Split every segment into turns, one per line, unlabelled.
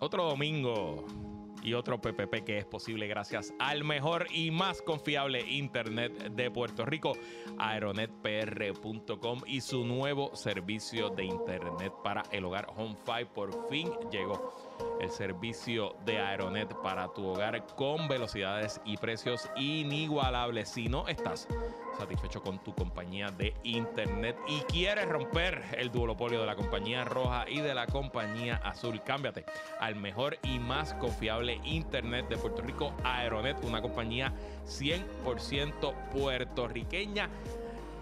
Otro domingo y otro PPP que es posible gracias al mejor y más confiable Internet de Puerto Rico, aeronetpr.com y su nuevo servicio de Internet para el hogar HomeFi por fin llegó. El servicio de Aeronet para tu hogar con velocidades y precios inigualables. Si no estás satisfecho con tu compañía de internet y quieres romper el duopolio de la compañía roja y de la compañía azul, cámbiate al mejor y más confiable internet de Puerto Rico, Aeronet, una compañía 100% puertorriqueña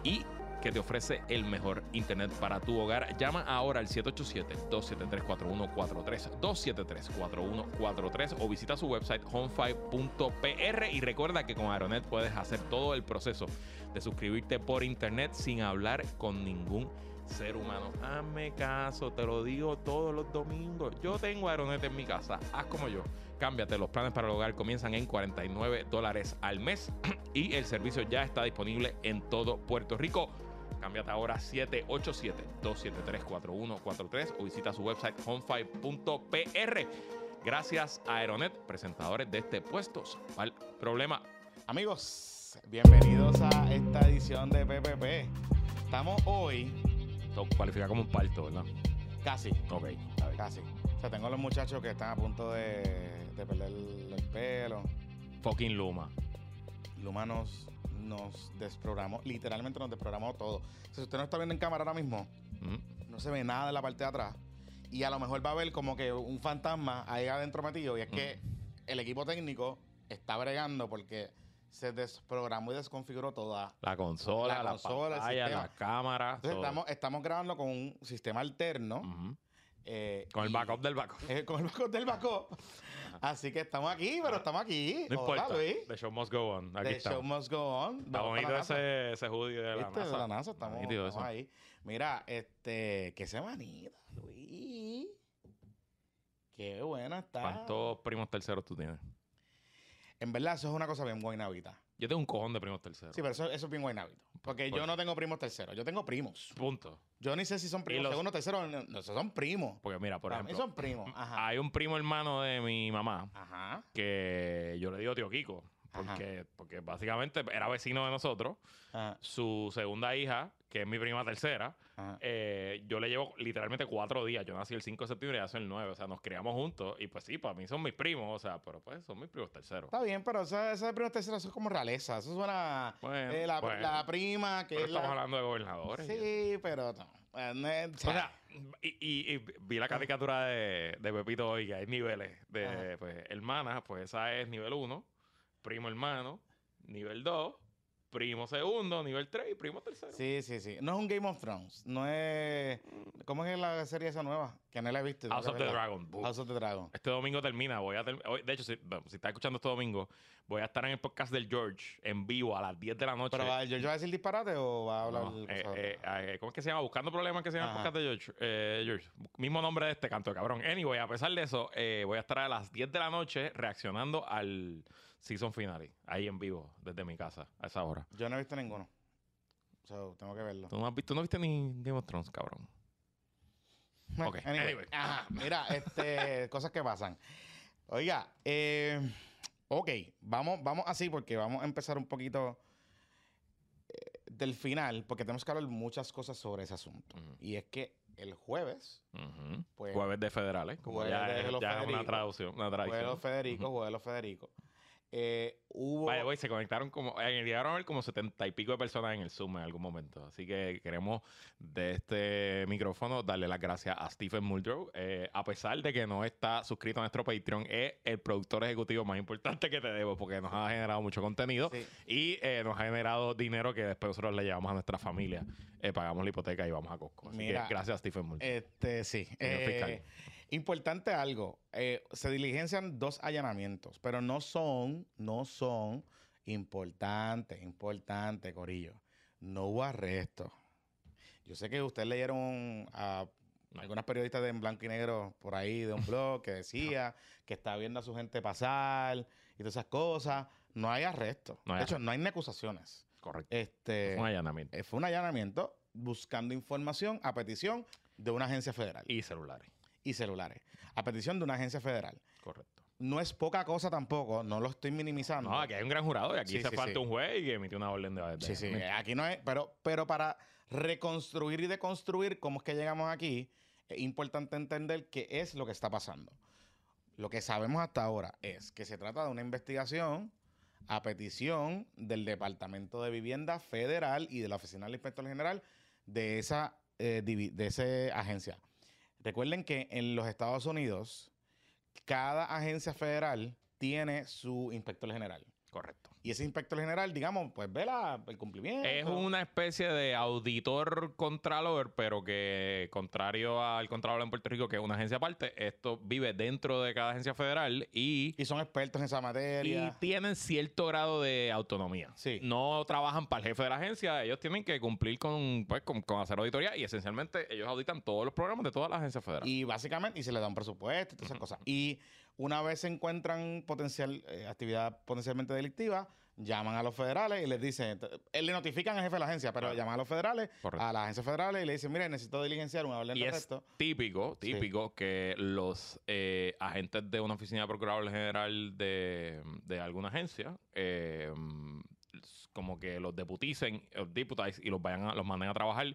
y que te ofrece el mejor internet para tu hogar. Llama ahora al 787-273-4143, 273-4143 o visita su website home5.pr y recuerda que con Aeronet puedes hacer todo el proceso de suscribirte por internet sin hablar con ningún ser humano. Hazme caso, te lo digo todos los domingos. Yo tengo Aeronet en mi casa, haz como yo. Cámbiate, los planes para el hogar comienzan en 49 dólares al mes y el servicio ya está disponible en todo Puerto Rico. Cámbiate ahora 787-273-4143 o visita su website home5.pr. Gracias a Aeronet, presentadores de este Puestos al Problema.
Amigos, bienvenidos a esta edición de PPP. Estamos hoy
Esto cualifica como un parto, ¿verdad?
casi,
Ok.
casi. O sea, tengo a los muchachos que están a punto de, de perder el pelo.
Fucking Luma.
Luma nos, nos desprogramó, literalmente nos desprogramó todo. Si usted no está viendo en cámara ahora mismo,
Mm.
no se ve nada en la parte de atrás. Y a lo mejor va a ver como que un fantasma ahí adentro metido. Y es que el equipo técnico está bregando porque se desprogramó y desconfiguró toda.
La consola,
La
la,
consola,
pantalla, la cámara.
Entonces
todo.
estamos, estamos grabando con un sistema alterno.
Ujú.
eh,
Con el backup del backup.
eh, con el backup del backup. Así que estamos aquí, pero estamos aquí.
No
Hola,
importa.
Luis.
The show must go on. Aquí
The show must go on.
Está
Vamos
bonito
para la NASA.
ese, ese hoodie de la
¿Viste?
NASA.
De la NASA estamos,
Nítido
estamos
eso.
ahí. Mira, este, qué semanita, Luis. Qué buena está.
¿Cuántos primos terceros tú tienes?
En verdad, eso es una cosa bien guaynabita.
Yo tengo un cojón de primos terceros.
Sí, pero eso, eso es bien guaynabito. Porque
¿Por
yo
qué?
no tengo primos terceros, yo tengo primos.
Punto.
Yo ni sé si son primos
los-
segundo, tercero, no, son primos.
Porque mira, por
Para mí
ejemplo,
son primos. Ajá.
hay un primo hermano de mi mamá
Ajá.
que yo le digo tío Kiko.
Ajá.
Porque, porque básicamente era vecino de nosotros.
Ajá.
Su segunda hija, que es mi prima tercera, eh, yo le llevo literalmente cuatro días. Yo nací el 5 de septiembre y hace el 9. O sea, nos criamos juntos. Y pues sí, para mí son mis primos. O sea, pero pues son mis primos terceros.
Está bien, pero eso, eso de primos terceros eso es como realeza. Eso suena
Bueno,
eh, la,
bueno.
la prima que
Pero
es
estamos
la...
hablando de gobernadores.
Sí, pero no. Eh,
O sea, y, y- y vi la caricatura de, de Pepito hoy, que hay niveles de pues, hermanas, pues esa es nivel 1, primo hermano, nivel 2, primo segundo, nivel 3 y primo tercero.
Sí, sí, sí. No es un Game of Thrones. No es. ¿Cómo es la serie esa nueva? Que no la he visto.
House of the. Dragon.
House of the Dragon.
Este domingo termina, voy a ter- de hecho, si, bueno, si estás escuchando este domingo, voy a estar en el podcast del George en vivo a las 10 de la noche.
¿Pero va, George va a decir disparate o va a hablar
No,
el
eh, eh, ¿Cómo es que se llama? Buscando problemas que se llama el podcast de George. Eh, George. Mismo nombre de este canto cabrón. Anyway, a pesar de eso, eh, voy a estar a las 10 de la noche reaccionando al season finale. Ahí en vivo, desde mi casa, a esa hora.
Yo no he visto ninguno. So, tengo que verlo.
¿Tú no, has visto, tú no viste ni Game of Thrones, cabrón? Ok,
Anyway,
anyway.
Ajá, mira, este, cosas que pasan. Oiga, eh, ok, vamos, vamos así porque vamos a empezar un poquito eh, del final, porque tenemos que hablar muchas cosas sobre ese asunto. Y es que el jueves. Pues-
Jueves de federales, como
Jueves
ya,
de
es, ya es una traducción, una
Juego de
tradición.
los Federico, Juego de los Federico, eh, hubo...
Güey, se conectaron como, eh, llegaron a ver como setenta y pico de personas en el Zoom en algún momento. Así que queremos de este micrófono darle las gracias a Stephen Muldrow. Eh, a pesar de que no está suscrito a nuestro Patreon, es el productor ejecutivo más importante que te debo porque nos ha generado mucho contenido
Sí.
y eh, nos ha generado dinero que después nosotros le llevamos a nuestra familia. Eh, pagamos la hipoteca y vamos a Costco. Así
Mira,
que gracias a Stephen Muldrow.
Este, sí.
Señor fiscal.
Importante algo. eh, se diligencian dos allanamientos, pero no son, no son importantes, importante, Corillo. No hubo arresto. Yo sé que ustedes leyeron a algunas periodistas de en blanco y negro por ahí de un blog que decía que está viendo a su gente pasar y todas esas cosas. No hay arresto.
No hay
de hecho, no hay ni acusaciones.
Correcto.
Este,
Un allanamiento.
eh, fue un allanamiento buscando información a petición de una agencia federal
Y celulares.
Y celulares, a petición de una agencia federal.
Correcto.
No es poca cosa tampoco, no lo estoy minimizando.
No, aquí hay un gran jurado y aquí
Sí,
se
sí,
falta
sí.
un juez y que emitió una orden de... de-
Sí, sí, aquí no es, pero, pero para reconstruir y deconstruir cómo es que llegamos aquí, es importante entender qué es lo que está pasando. Lo que sabemos hasta ahora es que se trata de una investigación a petición del Departamento de Vivienda Federal y de la Oficina del Inspector General de esa, eh, de esa agencia. Recuerden que en los Estados Unidos, cada agencia federal tiene su inspector general.
Correcto.
Y ese inspector general, digamos, pues vela el cumplimiento.
Es una especie de auditor contralor, pero que contrario al contralor en Puerto Rico, que es una agencia aparte, esto vive dentro de cada agencia federal y,
Y son expertos en esa
y
materia.
tienen cierto grado de autonomía.
Sí.
No trabajan para el jefe de la agencia, ellos tienen que cumplir con, pues, con, con hacer auditoría y esencialmente ellos auditan todos los programas de todas las agencias federales.
Y básicamente, y se le da un presupuesto y todas esas cosas. Y una vez se encuentran potencial, eh, actividad potencialmente delictiva, llaman a los federales y les dicen, t- eh, le notifican al jefe de la agencia, pero
Claro.
llaman a los federales,
Correcto.
a las agencias federales y le dicen, mire, necesito diligenciar una orden
Y
de
es
arresto.
típico,
Sí.
típico que los eh, agentes de una oficina de procurador general de, de alguna agencia, eh, como que los deputicen, los deputize y los vayan a- los manden a trabajar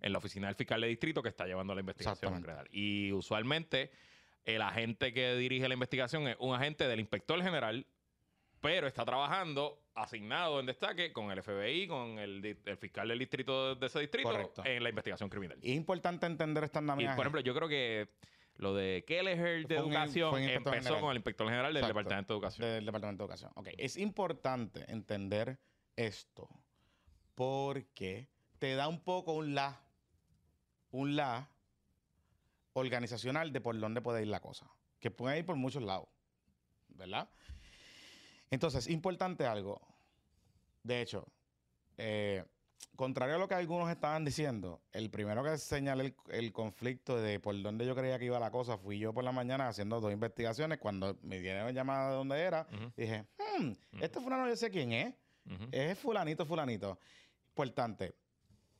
en la oficina del fiscal de distrito que está llevando la investigación. Y usualmente el agente que dirige la investigación es un agente del inspector general, pero está trabajando asignado en destaque con el FBI, con el, fiscal del distrito de ese distrito
Correcto.
en la investigación criminal.
Es importante entender esta
Y,
andamiaje.
por ejemplo, yo creo que lo de Kelleher de educación empezó
general.
con el inspector general del
Exacto.
Departamento de Educación.
del Departamento de Educación. Ok, es importante entender esto porque te da un poco un la, un la organizacional de por dónde puede ir la cosa, que puede ir por muchos lados, ¿verdad? Entonces, importante algo. De hecho, eh, contrario a lo que algunos estaban diciendo, el primero que señalé el, el conflicto de por dónde yo creía que iba la cosa fui yo por la mañana haciendo dos investigaciones. Cuando me dieron llamada de dónde era, dije, hmm,
Ujú.
este fulano yo sé quién es. Es fulanito, fulanito. Importante.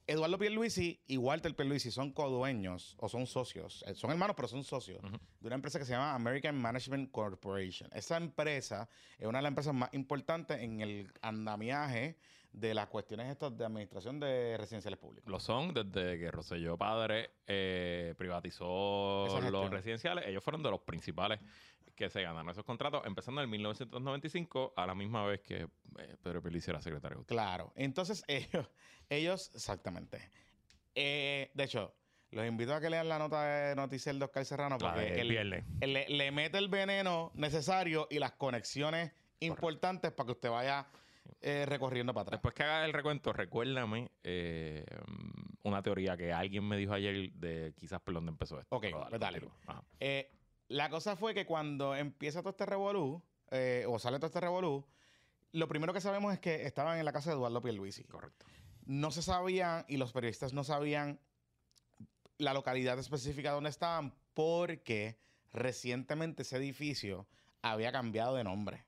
Eduardo Pierluisi y Walter Pierluisi son codueños o son socios. eh, Son hermanos, pero son socios
Ujú.
de una empresa que se llama American Management Corporation. Esa empresa es una de las empresas más importantes en el andamiaje de las cuestiones estas de administración de residenciales públicos.
Lo son desde que Rosselló Padre eh, privatizó los residenciales. Ellos fueron de los principales que se ganaron esos contratos, empezando en 1995, a la misma vez que eh, Pedro Pierluisi era secretario. de Justicia.
Claro. Entonces ellos, ellos, exactamente. Eh, de hecho, los invito a que lean la nota de Noticiel de Oscar Serrano porque él- le, le mete el veneno necesario y las conexiones importantes para que usted vaya eh, recorriendo para atrás.
Después que haga el recuento, recuérdame eh, una teoría que alguien me dijo ayer de quizás por dónde empezó esto.
Ok, pues dale. Eh, la cosa fue que cuando empieza todo este revolú, eh, o sale todo este revolú, lo primero que sabemos es que estaban en la casa de Eduardo Pierluisi.
Correcto.
No se sabían, y los periodistas no sabían la localidad específica donde estaban, porque recientemente ese edificio había cambiado de nombre.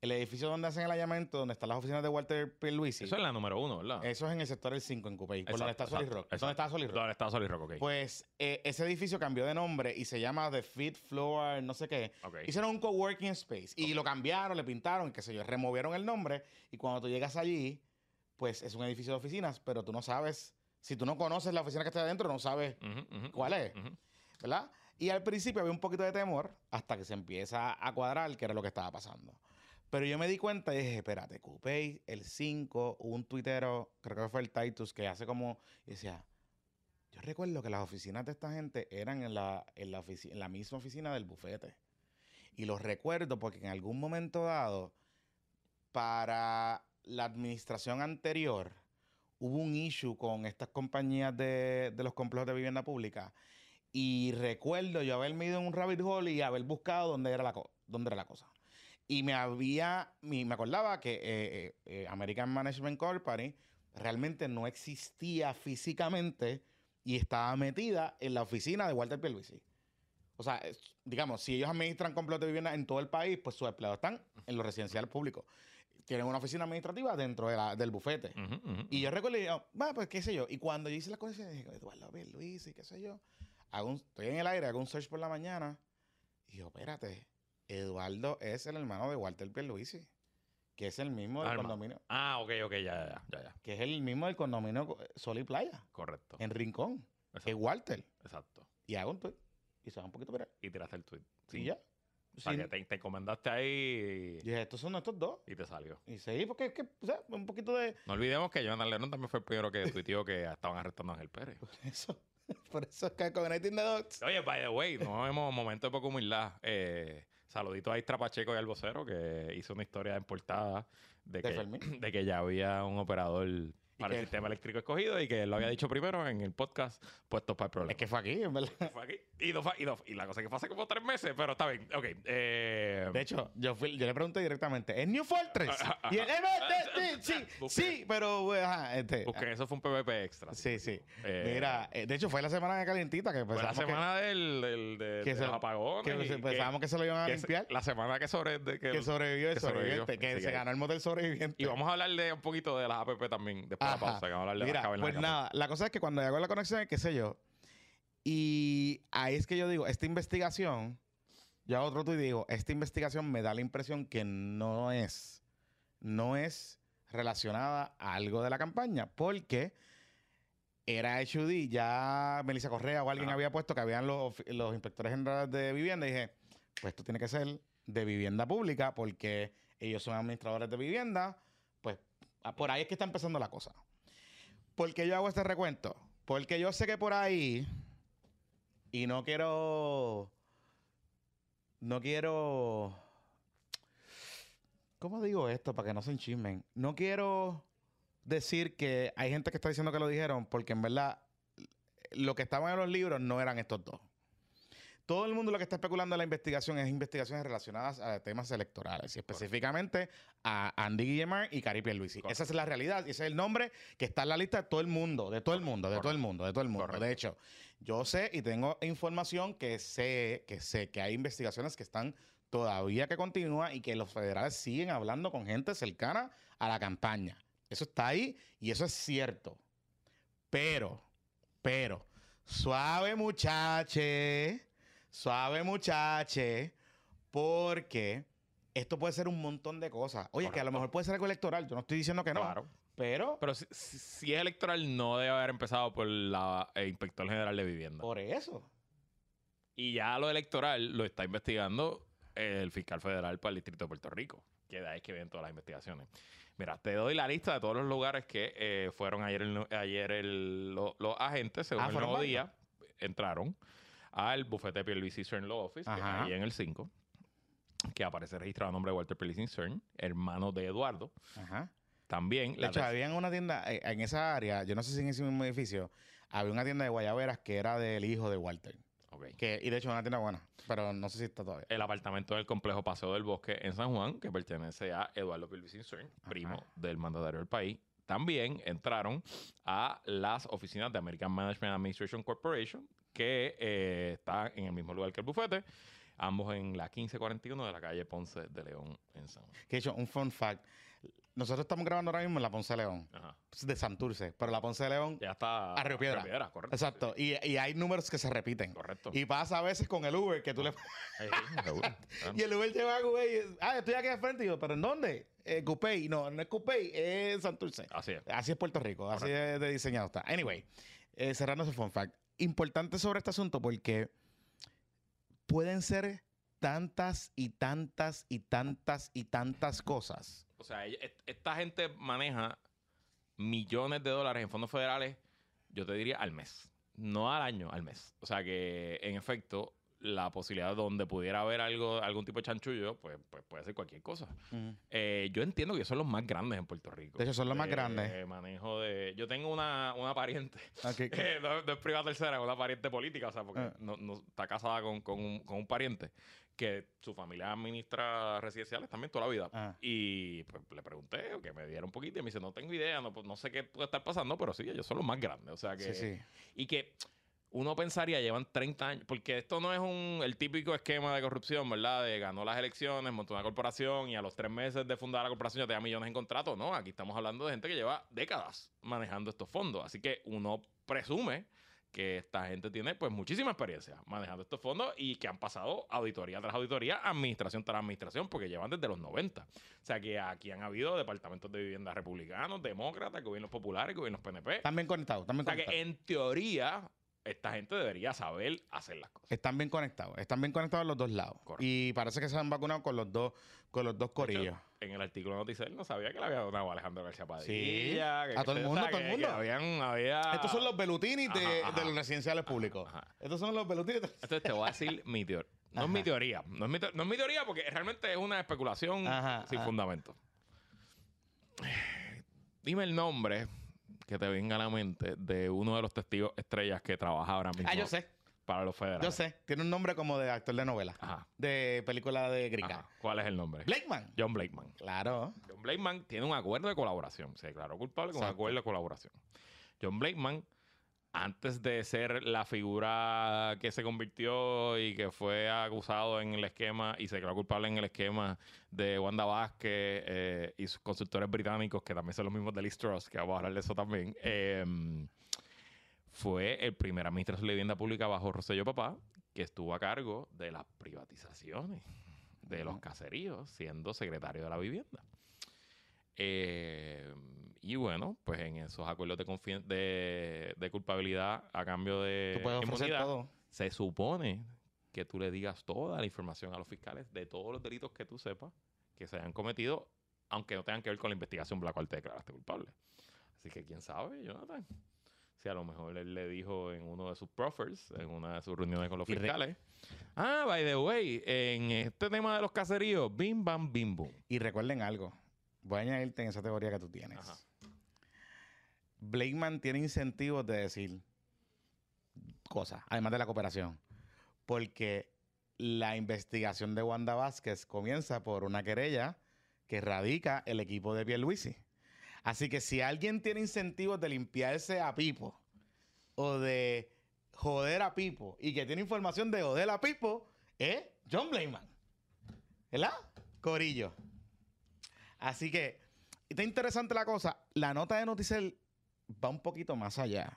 El edificio donde hacen el allanamiento, donde están las oficinas de Walter Pierluisi,
Eso es la número uno, ¿verdad?
eso es en el sector del 5 en Cupey, por donde está Solid Rock.
exacto.
¿Dónde está Solid Rock?
¿Dónde está Solid Rock? Ok.
Pues eh, ese edificio cambió de nombre y se llama The Fit Floor, no sé qué.
Ok.
Hicieron un coworking space y lo cambiaron, le pintaron, qué sé yo, removieron el nombre y cuando tú llegas allí, pues es un edificio de oficinas, pero tú no sabes, si tú no conoces la oficina que está adentro, no sabes cuál es. ¿verdad? Y al principio había un poquito de temor hasta que se empieza a cuadrar qué era lo que estaba pasando. Pero yo me di cuenta y dije, espérate, Coupey, el 5, hubo un tuitero, creo que fue el Titus, que hace como, y decía, yo recuerdo que las oficinas de esta gente eran en la, en la, en la misma oficina del bufete. Y los recuerdo porque en algún momento dado, para la administración anterior, hubo un issue con estas compañías de, de los complejos de vivienda pública. Y recuerdo yo haberme ido en un rabbit hole y haber buscado dónde era la, co- dónde era la cosa. Y me había, me me acordaba que eh, eh, eh, American Management Corporation realmente no existía físicamente y estaba metida en la oficina de Walter Pierluisi. O sea, es- digamos, si ellos administran complejos de vivienda en todo el país, pues sus empleados están en los residenciales públicos. Tienen una oficina administrativa dentro de la- del bufete. Y yo recuerdo, y yo, "Va, pues qué sé yo. Y cuando yo hice las cosas, dije, Eduardo Luis y qué sé yo. hago un- estoy en el aire, hago un search por la mañana. Y yo, espérate, Eduardo es el hermano de Walter Pierluisi, que es el mismo del
Ah,
condominio,
Ah, ok, ok, ya, ya, ya, ya.
que es el mismo del condominio Sol y Playa,
Correcto.
en Rincón, que es
Exacto.
Walter.
exacto.
Y hago un tweet y se va un poquito para
Y tiraste el tweet.
Y ya.
O sea,
Sí.
que te, te encomendaste ahí
Y dije, estos son estos dos.
y te salió.
Y seguí porque es que, o sea, un poquito de
No olvidemos que Jonathan Lennon también fue el primero que tuiteó que estaban arrestando a Ángel Pérez.
eso. Por eso es que Connecting the Dots.
Oye, by the way, no vemos momento de poca humildad. Eh, saludito a Istra Pacheco y al vocero que hizo una historia en portada de,
¿De
que,
Fermín?
de que ya había un operador para el
que-
sistema eléctrico escogido y que él lo había dicho primero en el podcast puestos para el problema.
Es que fue aquí, en verdad.
fue aquí. Y, no y, no- y la cosa es que fue hace como tres meses, pero está bien. Ok. eh,
De hecho, yo, fui, yo le pregunté directamente, ¿es New Fortress?
Ah,
y él, "Eh, eh, eh, sí, sí, pero, pues, ajá, este,
busquen, eso fue un PvP extra.
sí, sí.
Eh,
Mira, eh, de hecho, fue la semana de calientita que
Fue la
que-
semana del, del, de,
que
de
se-
los apagones.
que,
y
se- pensábamos que se lo iban a
que se-
limpiar.
la semana que, sobre, de, que,
que sobrevivió el
que sobrevivió.
sobreviviente, que se
que-
ganó el motel sobreviviente.
Y vamos a hablar de un poquito de las APP también después de la
Ajá.
pausa. Que vamos a hablar de
Mira,
las cavernas
pues nada, la cosa es que cuando hago la conexión, qué sé yo, y ahí es que yo digo, esta investigación, yo hago otro tú y digo, esta investigación me da la impresión que no es, no es relacionada a algo de la campaña, porque era HUD, ya Melissa Correa o alguien había puesto que habían los, los inspectores generales de vivienda, y dije, pues esto tiene que ser de vivienda pública, porque ellos son administradores de vivienda, por ahí es que está empezando la cosa. ¿Por qué yo hago este recuento? Porque yo sé que por ahí, y no quiero, no quiero, ¿cómo digo esto para que no se enchismen? No quiero decir que hay gente que está diciendo que lo dijeron, porque en verdad lo que estaban en los libros no eran estos dos. Todo el mundo lo que está especulando en la investigación es investigaciones relacionadas a temas electorales y específicamente a Andy Guillemar y Cari Pierluisi.
Correcto.
Esa es la realidad y ese es el nombre que está en la lista de todo el mundo, de todo el mundo, de todo el mundo, de todo el mundo.
Correcto.
De hecho, yo sé y tengo información que sé, que sé que hay investigaciones que están todavía que continúan y que los federales siguen hablando con gente cercana a la campaña. Eso está ahí y eso es cierto. Pero, pero, suave muchache, suave muchache, porque esto puede ser un montón de cosas. Oye, que a lo mejor puede ser algo electoral, yo no estoy diciendo que no,
Claro.
pero
Pero si, es electoral, no debe haber empezado por la el inspector general de vivienda.
por eso.
Y ya lo electoral lo está investigando el fiscal federal para el Distrito de Puerto Rico, que de ahí es que vienen todas las investigaciones. Mira, te doy la lista de todos los lugares que eh, fueron ayer, el, ayer el- lo- los agentes, según
Ah,
el
¿fueron
nuevo día, entraron al bufete Pierluisi CERN Law Office, que
Ajá.
ahí en el 5, que aparece registrado a nombre de Walter Pierluisi CERN, hermano de Eduardo.
Ajá.
También
De hecho, había una tienda eh, en esa área, yo no sé si en ese mismo edificio, había una tienda de guayaberas que era del hijo de Walter.
Ok.
Que, y de hecho, una tienda buena, pero no sé si está todavía.
el apartamento del complejo Paseo del Bosque en San Juan, que pertenece a Eduardo Pierluisi CERN, primo del mandatario del país. También entraron a las oficinas de American Management Administration Corporation, que eh, está en el mismo lugar que el bufete, ambos en la 1541 de la calle Ponce de León en San Juan.
Que hecho, un fun fact. Nosotros estamos grabando ahora mismo en la Ponce de León,
Ajá.
de Santurce, pero la Ponce de León,
Ya está.
A Río Piedra.
correcto.
exacto. Y, y hay números que se repiten.
Correcto.
Y pasa a veces con el Uber que tú le.
Sí, sí, seguro. Claro.
Y el Uber lleva a Cupey. y, Ah, estoy aquí al frente. Y yo, ¿pero en dónde? Eh, Cupey. No, no es Cupey, es Santurce.
Así es.
Así es Puerto Rico, así de, de diseñado está. Anyway, eh, cerrando ese fun fact. Importante sobre este asunto porque pueden ser tantas y tantas y tantas y tantas cosas.
O sea, esta gente maneja millones de dólares en fondos federales, yo te diría al mes. No al año, al mes. O sea que, en efecto, la posibilidad donde pudiera haber algo, algún tipo de chanchullo, pues, pues puede ser cualquier cosa. Eh, yo entiendo que son los más grandes en Puerto Rico.
De hecho, son los más
De
grandes.
manejo de... Yo tengo una, una pariente,
Ok,
eh, no, no es privada tercera, una pariente política, o sea, porque
Ah.
no, no- está casada con, con un, con un pariente que su familia administra residenciales también toda la vida.
Ah.
Y pues le pregunté, que me diera un poquito, y me dice, no tengo idea, no, pues, no sé qué puede estar pasando, pero sí, ellos son los más grandes. O sea que...
Sí, sí.
Y que uno pensaría, llevan 30 años, porque esto no es un, el típico esquema de corrupción, ¿verdad? De ganó las elecciones, montó una corporación y a los tres meses de fundar la corporación ya te da millones en contratos. No, aquí estamos hablando de gente que lleva décadas manejando estos fondos. Así que uno presume que esta gente tiene pues muchísima experiencia manejando estos fondos y que han pasado auditoría tras auditoría, administración tras administración, porque llevan desde los 90. O sea que aquí han habido departamentos de vivienda republicanos, demócratas, gobiernos populares, gobiernos PNP.
Bien conectados, están bien
O sea que
conectados.
en teoría esta gente debería saber hacer las cosas.
Están bien conectados, están bien conectados los dos lados.
Correcto.
Y parece que se han vacunado con los dos, con los dos corillos.
hecho, en el artículo de Noticel no sabía que le había donado a Alejandro García Padilla.
Sí,
que-
a
que-
todo el mundo,
sea,
todo el mundo.
que habían, había...
Estos son los belutinis de,
Ajá, ajá.
de los residenciales públicos.
ajá.
Estos son los belutinis. de-
Entonces te voy a decir mi teoría. No es mi teoría. No es mi, no es mi teoría porque realmente es una especulación sin fundamento. Dime el nombre que te venga a la mente de uno de los testigos estrellas que trabaja ahora mismo
Ah, yo sé,
para los federales.
yo sé. Tiene un nombre como de actor de novela,
Ajá.
de película de gringa.
ajá. ¿Cuál es el nombre?
Blakeman.
John Blakeman.
Claro.
John Blakeman tiene un acuerdo de colaboración. Se declaró culpable con un acuerdo de colaboración. John Blakeman, antes de ser la figura que se convirtió y que fue acusado en el esquema y se declaró culpable en el esquema de Wanda Vázquez eh, y sus consultores británicos, que también son los mismos de Liz Truss, que vamos a hablar de eso también, eh, fue el primer administrador de vivienda pública bajo Rosselló Papá, que estuvo a cargo de las privatizaciones de los caseríos, siendo secretario de la vivienda. Eh, y bueno, pues en esos acuerdos de, de, de culpabilidad a cambio de
Tú puedes ofrecer
inmunidad,
todo.
se supone que tú le digas toda la información a los fiscales de todos los delitos que tú sepas que se hayan cometido, aunque no tengan que ver con la investigación por la cual te declaraste culpable. Así que quién sabe, Jonathan. Si a lo mejor él le dijo en uno de sus proffers, en una de sus reuniones con los fiscales, ah, by the way, en este tema de los caseríos, bim, bam, bim, boom.
Y recuerden algo. Voy a añadirte en esa teoría que tú tienes.
Ajá.
Blakeman tiene incentivos de decir cosas, además de la cooperación. Porque la investigación de Wanda Vázquez comienza por una querella que radica el equipo de Pierluisi. Así que si alguien tiene incentivos de limpiarse a Pipo o de joder a Pipo y que tiene información de joder a Pipo, es John Blakeman. ¿Verdad? Corillo. Así que está interesante la cosa. La nota de Noticel va un poquito más allá.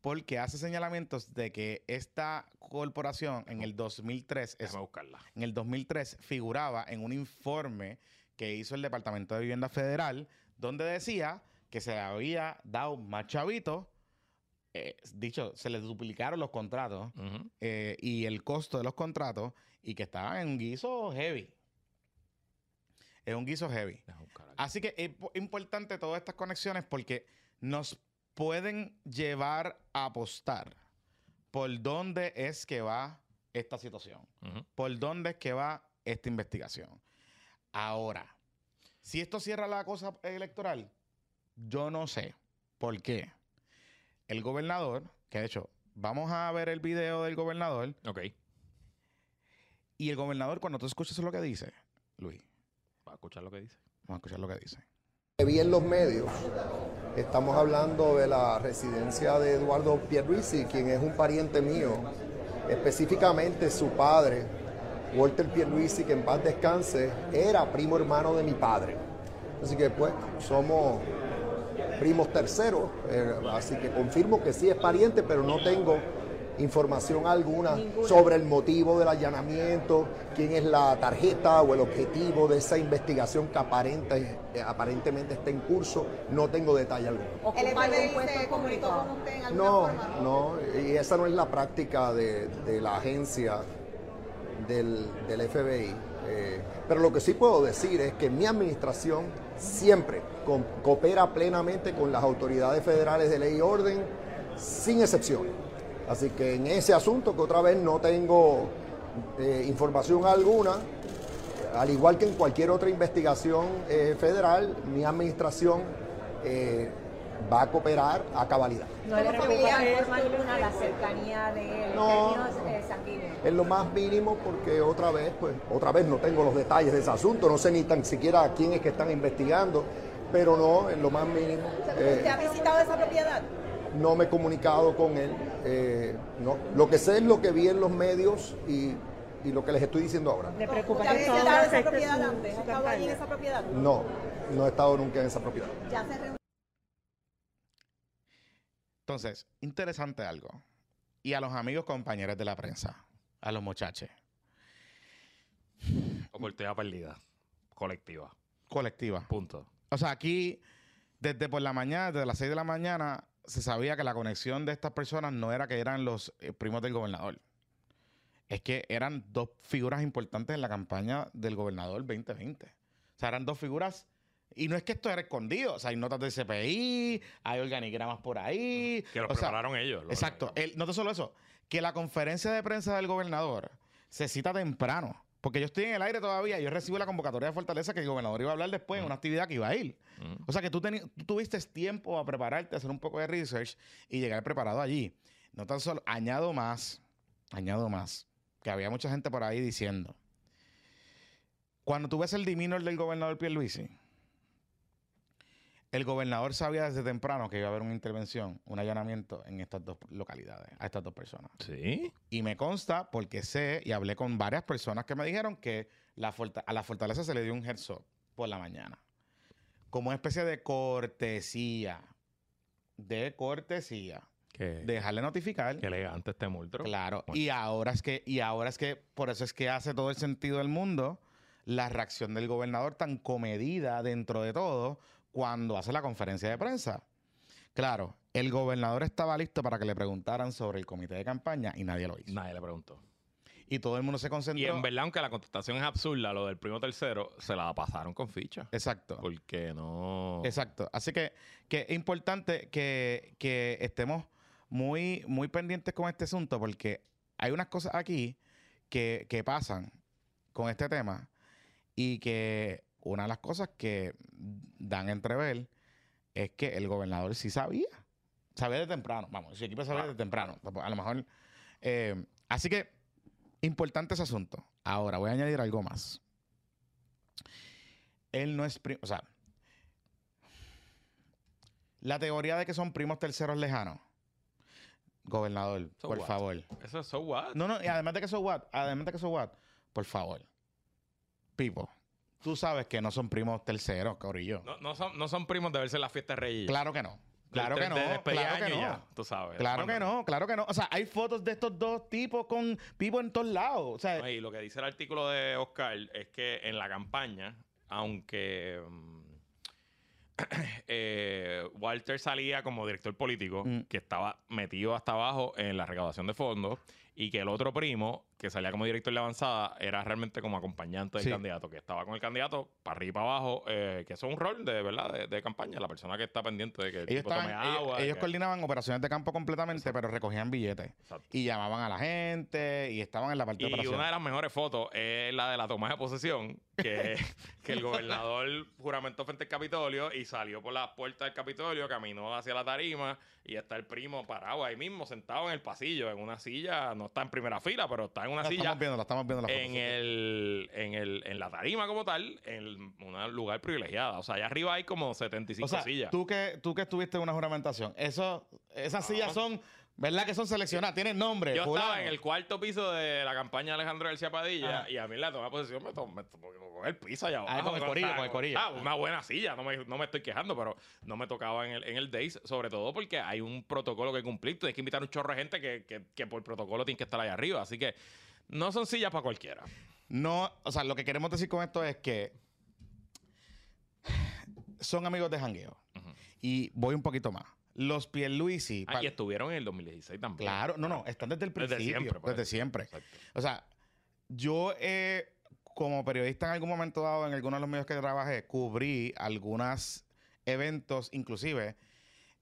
Porque hace señalamientos de que esta corporación en el 2003, es-
buscarla.
en el 2003 figuraba en un informe que hizo el Departamento de Vivienda Federal, donde decía que se le había dado más chavitos, eh, dicho, se le duplicaron los contratos eh, y el costo de los contratos y que estaban en un guiso heavy. Es un guiso heavy. Así que es po- importante todas estas conexiones porque nos pueden llevar a apostar por dónde es que va esta situación, por dónde es que va esta investigación. Ahora, si esto cierra la cosa electoral, yo no sé por qué. El gobernador, que de hecho, vamos a ver el video del gobernador
Ok.
y el gobernador cuando tú escuchas lo que dice, Luis,
A escuchar lo que dice.
vamos a escuchar lo que dice.
vi en los medios, estamos hablando de la residencia de Eduardo Pierluisi, quien es un pariente mío, específicamente su padre, Walter Pierluisi, que en paz descanse, era primo hermano de mi padre. Así que pues somos primos terceros, eh, así que confirmo que sí es pariente, pero no tengo información alguna sobre el motivo del allanamiento, quién es la tarjeta o el objetivo de esa investigación que aparente- eh, aparentemente está en curso, no tengo detalle alguno.
¿El FBI se comunicó con usted en alguna
No,
forma?
no, y esa no es la práctica de, de la agencia del, del FBI. eh, pero lo que sí puedo decir es que mi administración siempre co- coopera plenamente con las autoridades federales de ley y orden, sin excepciones. Así que en ese asunto, que otra vez no tengo eh, información alguna, al igual que en cualquier otra investigación eh, federal, mi administración eh, va a cooperar a cabalidad.
No le
¿Cómo
preocupa
familiar,
forma alguna la cercanía de él
No.
eh.
Es lo más mínimo porque otra vez, pues, otra vez no tengo los detalles de ese asunto, no sé ni tan siquiera a quién es que están investigando, pero no, es lo más mínimo. Eh,
¿Usted ha visitado esa propiedad?
No me he comunicado con él, eh, no. Lo que sé es lo que vi en los medios y, y lo que les estoy diciendo ahora.
¿Le preocupa
¿Usted ha
que
visitado esa propiedad
su-
antes?
su
¿Ha estado allí en esa propiedad?
No, no he estado nunca en esa propiedad.
Ya se reunió.
Entonces, interesante algo. y a los amigos compañeros de la prensa, a los muchachos,
Oportunidad perdida. Colectiva.
colectiva.
Punto.
O sea, aquí, desde por la mañana, desde las 6 de la mañana, se sabía que la conexión de estas personas no era que eran los eh, primos del gobernador. Es que eran dos figuras importantes en la campaña del gobernador 2020. O sea, eran dos figuras. Y no es que esto era escondido. O sea, hay notas del CPI, hay organigramas por ahí.
Que los
o sea,
prepararon ellos. los
Exacto. El- no solo eso, que la conferencia de prensa del gobernador se cita temprano. Porque yo estoy en el aire todavía y yo recibo la convocatoria de Fortaleza que el gobernador iba a hablar después en una actividad que iba a ir.
Ujú.
O sea que tú, tuviste tiempo a prepararte, a hacer un poco de research y llegar preparado allí. No tan solo, añado más, añado más, que había mucha gente por ahí diciendo. Cuando tú ves el demeanor del gobernador Pierluisi, el gobernador sabía desde temprano que iba a haber una intervención, un allanamiento en estas dos localidades, a estas dos personas.
Sí.
Y me consta porque sé y hablé con varias personas que me dijeron que la a la fortaleza se le dio un up por la mañana. Como una especie de cortesía. De cortesía.
Que,
Dejarle notificar.
que elegante este multro.
Claro. Y ahora es que, y ahora es que, por eso es que hace todo el sentido del mundo la reacción del gobernador tan comedida dentro de todo cuando hace la conferencia de prensa. Claro, el gobernador estaba listo para que le preguntaran sobre el comité de campaña y nadie lo hizo.
Nadie le preguntó.
Y todo el mundo se concentró.
Y en verdad, aunque la contestación es absurda, lo del primo tercero, se la pasaron con ficha.
Exacto.
Porque no.
Exacto. Así que, que es importante que, que estemos muy, muy pendientes con este asunto porque hay unas cosas aquí que, que pasan con este tema y que una de las cosas que dan a entrever es que el gobernador sí sabía. Sabía de temprano. Vamos, su equipo sabía de temprano. A lo mejor. eh, así que, importante ese asunto. Ahora, voy a añadir algo más. Él no es primo. O sea, la teoría de que son primos terceros lejanos. Gobernador,
So
por
what?
favor.
Eso es so what?
No, no, y además de que so what, además de que so what, por favor. Pipo, tú sabes que no son primos terceros, Corillo.
No, no son, no son primos de verse en las fiestas reyes.
Claro que no. Claro que no. Claro que no.
tú sabes.
Claro que no, claro que no. O sea, hay fotos de estos dos tipos con Pipo en todos lados. O sea,
No, y lo que dice el artículo de Oscar es que en la campaña, aunque mm, eh, Walter salía como director político,
Mm.
que estaba metido hasta abajo en la recaudación de fondos, y que el otro primo, que salía como director de avanzada, era realmente como acompañante del
Sí.
candidato, que estaba con el candidato para arriba y para abajo, eh, que eso es un rol de verdad de, de campaña, la persona que está pendiente de que el
ellos,
tipo tome
estaban,
agua.
ellos
que-
coordinaban operaciones de campo completamente, pero recogían billetes.
Exacto.
Y llamaban a la gente y estaban en la parte de
Y una de las mejores fotos es la de la toma de posesión, que, que el gobernador juramentó frente al Capitolio y salió por la puerta del Capitolio, caminó hacia la tarima y está el primo parado ahí mismo, sentado en el pasillo, en una silla, no está en primera fila, pero está en una
la
silla
estamos viendo, la estamos viendo la
en el, en el en la tarima como tal, en un lugar privilegiado. O sea, allá arriba hay como 75
O sea,
sillas.
tú que, tú que estuviste en una juramentación, eso, esas sillas son, ¿verdad? Que son seleccionadas, tienen nombre.
Yo
fulano.
estaba en el cuarto piso de la campaña de Alejandro García Padilla
Ajá.
y a mí la toma de posesión me tomó, con el piso allá abajo.
Ah, con el corillo, con el corillo.
ah, una buena silla, no me, no me estoy quejando, pero no me tocaba en el, en el Days, sobre todo porque hay un protocolo que cumplir. Tienes que invitar a un chorro de gente que, que, que por protocolo tiene que estar ahí arriba. Así que no son sillas para cualquiera.
No, o sea, lo que queremos decir con esto es que son amigos de jangueo. Y voy un poquito más. Los Pierluisi...
Ah, y estuvieron en el 2016 también.
Claro, no, no, están desde el
Desde
principio.
siempre, por
Desde siempre.
Exacto.
O sea, yo eh, como periodista en algún momento dado, en algunos de los medios que trabajé, cubrí algunos eventos, inclusive,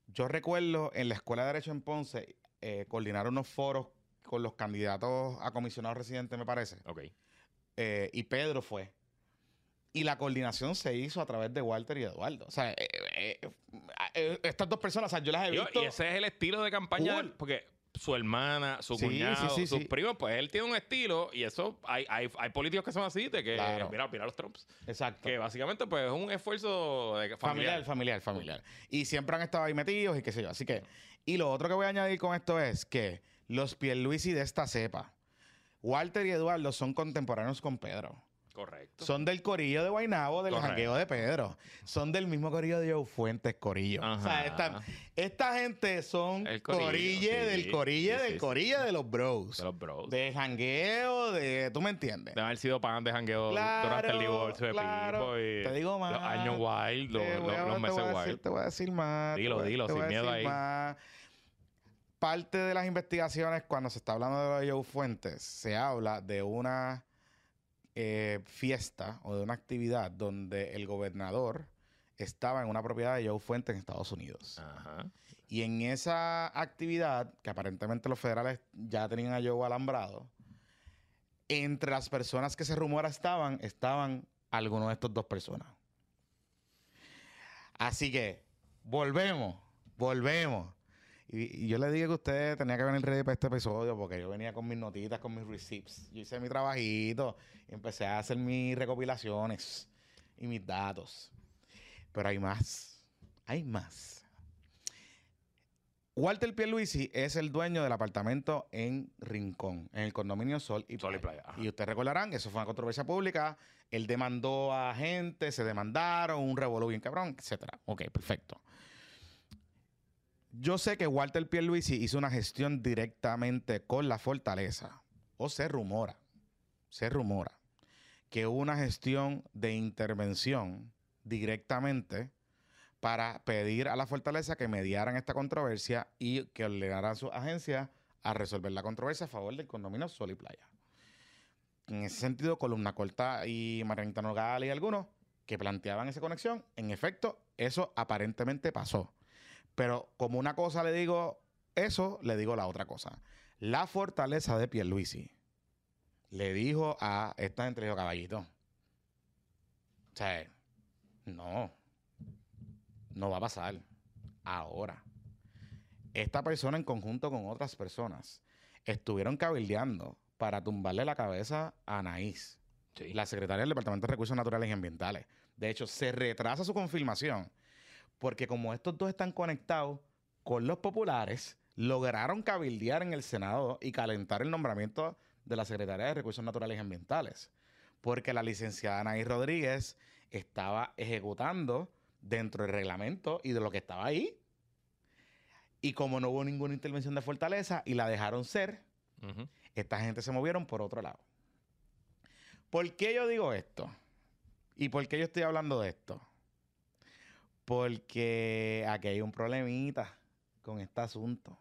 yo recuerdo en la Escuela de Derecho en Ponce, eh, coordinar unos foros con los candidatos a comisionados residentes, me parece.
Ok.
Eh, y Pedro fue. Y la coordinación se hizo a través de Walter y Eduardo. O sea, eh, eh, eh, estas dos personas, o sea, yo las he visto.
y ese es el estilo de campaña,
Cool.
porque su hermana, su
Sí,
cuñado,
sí, sí,
sus primos, pues él tiene un estilo y eso, hay, hay, hay políticos que son así, de que,
Claro.
mira, mira los Trumps,
Exacto.
que básicamente pues es un esfuerzo de
Familiar,
familiar.
familiar, familiar. Y siempre han estado ahí metidos y qué sé yo. Así que, y lo otro que voy a añadir con esto es que los Pierluisi de esta cepa, Walter y Eduardo son contemporáneos con Pedro.
Correcto.
Son del corillo de Guaynabo, del
Correcto.
jangueo de Pedro. Son del mismo corillo de Joe Fuentes, corillo. O sea,
Ajá.
esta, esta gente son
El corillo,
corille
sí,
del corille
sí,
del
sí,
corille de los bros.
de los bros.
De jangueo, de... ¿Tú me entiendes?
Deben haber sido pan de jangueo
Claro,
durante el divorcio de
claro.
Pipo y
Te digo más.
los años wild, los,
Te
los-
voy a-
los
te
meses
voy a decir-
wild.
Te voy a decir más. te
Dilo,
voy a-
dilo,
te voy
sin
a
miedo
decir
ahí.
más. Parte de las investigaciones, cuando se está hablando de los Joe Fuentes, se habla de una eh, fiesta o de una actividad donde el gobernador estaba en una propiedad de Joe Fuentes en Estados Unidos.
Ajá.
Y en esa actividad, que aparentemente los federales ya tenían a Joe alambrado, entre las personas que se rumora estaban, estaban algunos de estos dos personas. Así que, volvemos, volvemos. Y, y yo le dije que usted tenía que venir ready para este episodio porque yo venía con mis notitas, con mis receipts. Yo hice mi trabajito y empecé a hacer mis recopilaciones y mis datos. Pero hay más. Hay más. Walter Pierluisi es el dueño del apartamento en Rincón, en el condominio Sol y
Sol y
Playa.
Playa, ajá.
Y ustedes recordarán que eso fue una controversia pública. Él demandó a gente, se demandaron, un revolú bien cabrón, etcétera. Ok, perfecto. Yo sé que Walter Pierluisi hizo una gestión directamente con la fortaleza. O se rumora, se rumora que hubo una gestión de intervención directamente para pedir a la fortaleza que mediaran esta controversia y que ordenaran a sus agencias a resolver la controversia a favor del condominio Sol y Playa. En ese sentido, Columna Corta y Marianita Nogal y algunos que planteaban esa conexión, en efecto, eso aparentemente pasó. Pero como una cosa le digo eso, le digo la otra cosa. La fortaleza de Pierluisi le dijo a esta gente, dijo, caballito, o sea, no, no va a pasar ahora. Esta persona en conjunto con otras personas estuvieron cabildeando para tumbarle la cabeza a Anaís,
Sí.
la secretaria del Departamento de Recursos Naturales y Ambientales. De hecho, se retrasa su confirmación porque como estos dos están conectados con los populares, lograron cabildear en el Senado y calentar el nombramiento de la secretaria de Recursos Naturales y Ambientales. Porque la licenciada Anaís Rodríguez estaba ejecutando dentro del reglamento y de lo que estaba ahí. Y como no hubo ninguna intervención de Fortaleza y la dejaron ser,
Ujú.
esta gente se movieron por otro lado. ¿Por qué yo digo esto? ¿Y por qué yo estoy hablando de esto? Porque aquí hay un problemita con este asunto.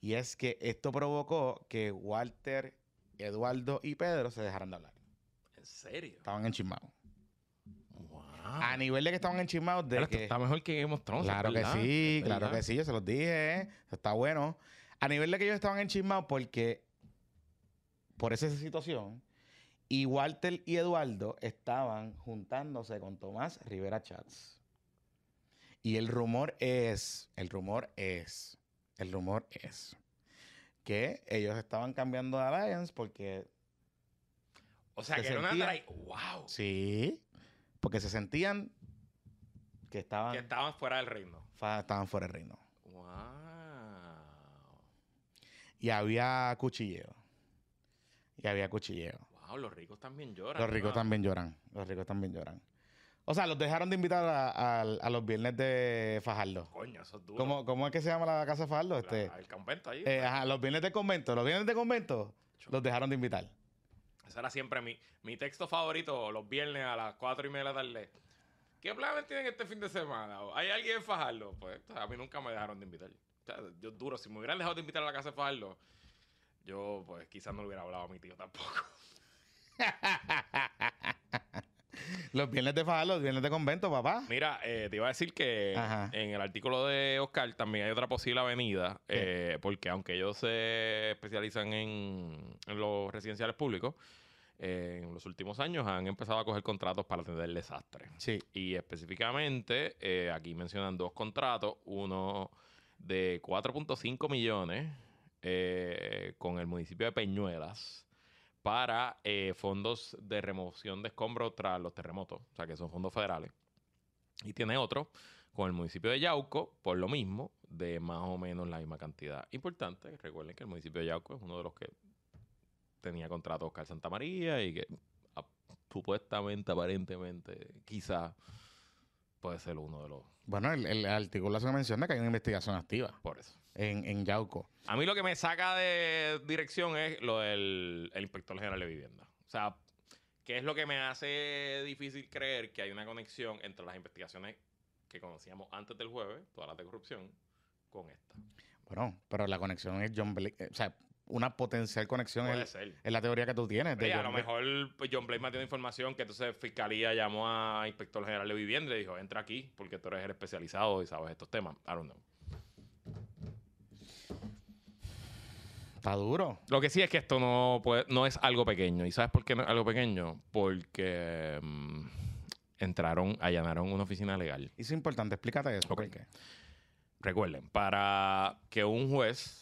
Y es que esto provocó que Walter, Eduardo y Pedro se dejaran de hablar.
¿En serio?
Estaban enchismados.
Wow.
A nivel de que estaban enchismados de
Pero esto
que...
está mejor que Game of Thrones,
Claro que sí,
es
claro
verdad.
que sí, yo se los dije, ¿eh? está bueno. A nivel de que ellos estaban enchismados porque por esa situación, y Walter y Eduardo estaban juntándose con Tomás Rivera Chats. Y el rumor es, el rumor es, el rumor es que ellos estaban cambiando de alliance porque
O sea,
se
que era una ¡Wow!
sí, porque se sentían que estaban,
Que estaban fuera del reino.
estaban fuera del reino.
¡Wow!
Y había cuchilleo. Y había cuchilleo.
¡Wow! Los ricos también lloran.
Los ricos
¿no?
también lloran. Los ricos también lloran. O sea, los dejaron de invitar a, a- a los viernes de Fajardo.
Coño, eso es duro.
¿Cómo, cómo es que se llama la casa de Fajardo?
La-
Este,
el convento ahí.
eh, ajá, los viernes de convento. Los viernes de convento los dejaron de invitar.
Ese era siempre mi, mi texto favorito los viernes a las 4 y media de la tarde. ¿Qué planes tienen este fin de semana? ¿Hay alguien en Fajardo? Pues a mí nunca me dejaron de invitar. O sea, yo duro, si me hubieran dejado de invitar a la casa de Fajardo, yo pues quizás no le hubiera hablado a mi tío tampoco.
Los viernes de Fajardo, los viernes de convento, papá.
Mira, eh, te iba a decir que
Ajá.
en el artículo de Oscar también hay otra posible avenida, eh, porque aunque ellos se especializan en, en los residenciales públicos, eh, en los últimos años han empezado a coger contratos para atender el desastre.
Sí.
Y específicamente, eh, aquí mencionan dos contratos, uno de 4.5 millones eh, con el municipio de Peñuelas para eh, fondos de remoción de escombros tras los terremotos, o sea que son fondos federales. Y tiene otro con el municipio de Yauco, por lo mismo, de más o menos la misma cantidad. Importante, recuerden que el municipio de Yauco es uno de los que tenía contrato Oscar Santa María y que ah, supuestamente, aparentemente, quizá puede ser uno de los.
Bueno, el, el artículo hace mención de que hay una investigación activa
Por eso.
en, en Yauco.
A mí lo que me saca de dirección es lo del el inspector general de vivienda. O sea, ¿qué es lo que me hace difícil creer que hay una conexión entre las investigaciones que conocíamos antes del jueves, todas las de corrupción, con esta?
Bueno, pero la conexión es John Blake. eh, O sea, una potencial conexión
Puede
es,
ser.
es la teoría que tú tienes. de
Oye, a lo mejor pues, John Blake me tiene información que entonces Fiscalía llamó a Inspector General de Vivienda y dijo, entra aquí porque tú eres el especializado y sabes estos temas. I don't know.
Está duro.
Lo que sí es que esto no, puede, no es algo pequeño. ¿Y sabes por qué no es algo pequeño? Porque mm, entraron, allanaron una oficina legal.
Y es importante, explícate eso.
Recuerden, para que un juez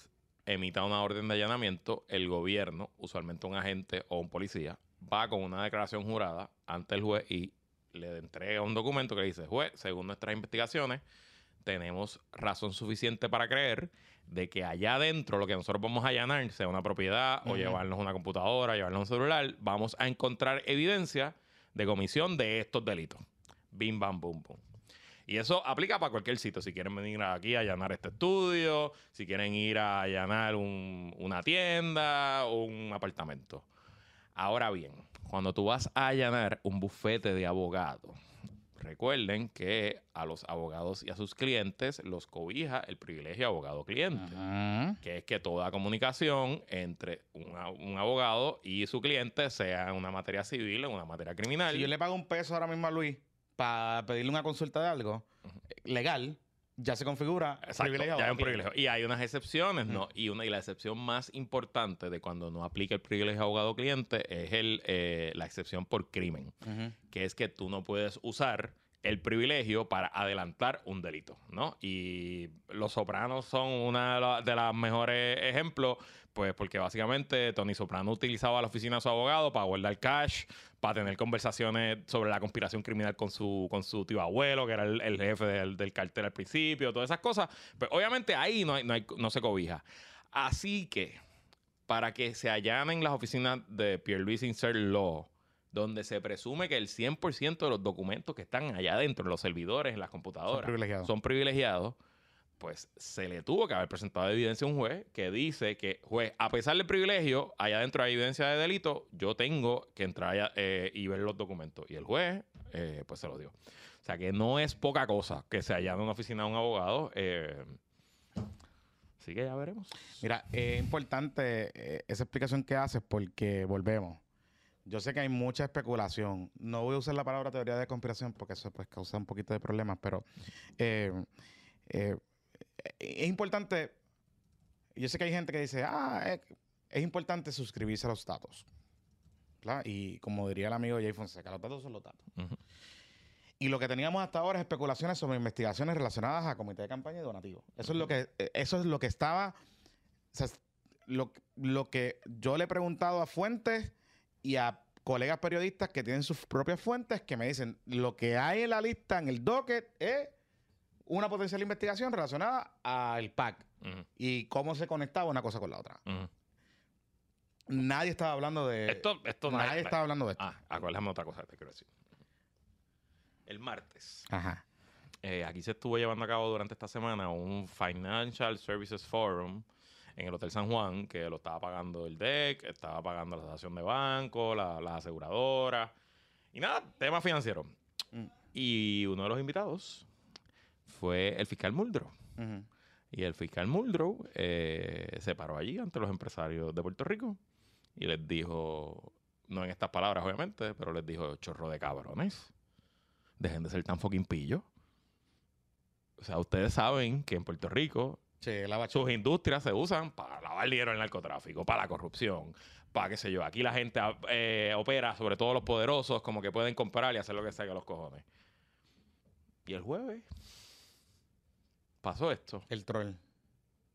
emita una orden de allanamiento, el gobierno, usualmente un agente o un policía, va con una declaración jurada ante el juez y le entrega un documento que dice, juez, según nuestras investigaciones, tenemos razón suficiente para creer de que allá adentro lo que nosotros vamos a allanar, sea una propiedad o llevarnos una computadora, llevarnos un celular, vamos a encontrar evidencia de comisión de estos delitos. Bim, bam, bum, bum. Y eso aplica para cualquier sitio. Si quieren venir aquí a allanar este estudio, si quieren ir a allanar un- una tienda o un apartamento. Ahora bien, cuando tú vas a allanar un bufete de abogados, recuerden que a los abogados y a sus clientes los cobija el privilegio abogado-cliente
Ajá.
que es que toda comunicación entre un, abogado y su cliente sea en una materia civil o una materia criminal.
Si yo le pago un peso ahora mismo a Luis para pedirle una consulta de algo legal, ya se configura
Exacto,
privilegio
ya hay un privilegio. Y hay unas excepciones, ¿no? Y, una, y la excepción más importante de cuando no aplica el privilegio abogado-cliente es el, eh, la excepción por crimen, que es que tú no puedes usar el privilegio para adelantar un delito, ¿no? Y Los Sopranos son una de, las mejores ejemplos, pues porque básicamente Tony Soprano utilizaba la oficina de su abogado para guardar cash, para tener conversaciones sobre la conspiración criminal con su, con su tío abuelo, que era el, el jefe del, del cartel al principio, todas esas cosas. Pues obviamente ahí no, hay- no, hay- no se cobija. Así que, para que se allanen las oficinas de Pierre-Louis Insert Law, donde se presume que el 100% de los documentos que están allá adentro, en los servidores, en las computadoras,
privilegiados.
son privilegiados, pues se le tuvo que haber presentado evidencia a un juez que dice que, juez, a pesar del privilegio, allá adentro hay evidencia de delito, yo tengo que entrar allá, eh, y ver los documentos. Y el juez, eh, pues se lo dio. O sea que no es poca cosa que se allane en una oficina de un abogado. eh, así que ya veremos.
Mira, es importante eh, esa explicación que haces porque volvemos. Yo sé que hay mucha especulación. No voy a usar la palabra teoría de conspiración porque eso pues causa un poquito de problemas, pero eh, es importante. Yo sé que hay gente que dice, ah, es, es importante suscribirse a los datos. ¿verdad? Y como diría el amigo Jay Fonseca, los datos son los datos.
Ujú.
Y lo que teníamos hasta ahora es especulaciones sobre investigaciones relacionadas a comité de campaña y donativo. Eso es lo que, eh, eso es lo que estaba. o sea, lo, lo que yo le he preguntado a fuentes y a colegas periodistas que tienen sus propias fuentes que me dicen lo que hay en la lista, en el docket, es una potencial investigación relacionada al PAC y cómo se conectaba una cosa con la otra. Nadie estaba hablando de.
Esto, esto
nadie
es-
estaba hablando de esto.
Ah, acuérdame otra cosa que te quiero decir. El martes,
Ajá.
eh, aquí se estuvo llevando a cabo durante esta semana un Financial Services Forum en el Hotel San Juan, que lo estaba pagando el DEC, estaba pagando la Asociación de Bancos, la- las aseguradoras, y nada, tema financiero.
Mm.
Y uno de los invitados fue el fiscal Muldrow. Y el fiscal Muldrow eh, se paró allí ante los empresarios de Puerto Rico y les dijo, no en estas palabras obviamente, pero les dijo, chorro de cabrones, dejen de ser tan fucking pillos. O sea, ustedes saben que en Puerto Rico
Sí,
sus industrias se usan para lavar dinero en el narcotráfico, para la corrupción, para qué sé yo. Aquí la gente eh, opera, sobre todo los poderosos, como que pueden comprar y hacer lo que sea que los cojones. Y el jueves pasó esto.
El troll.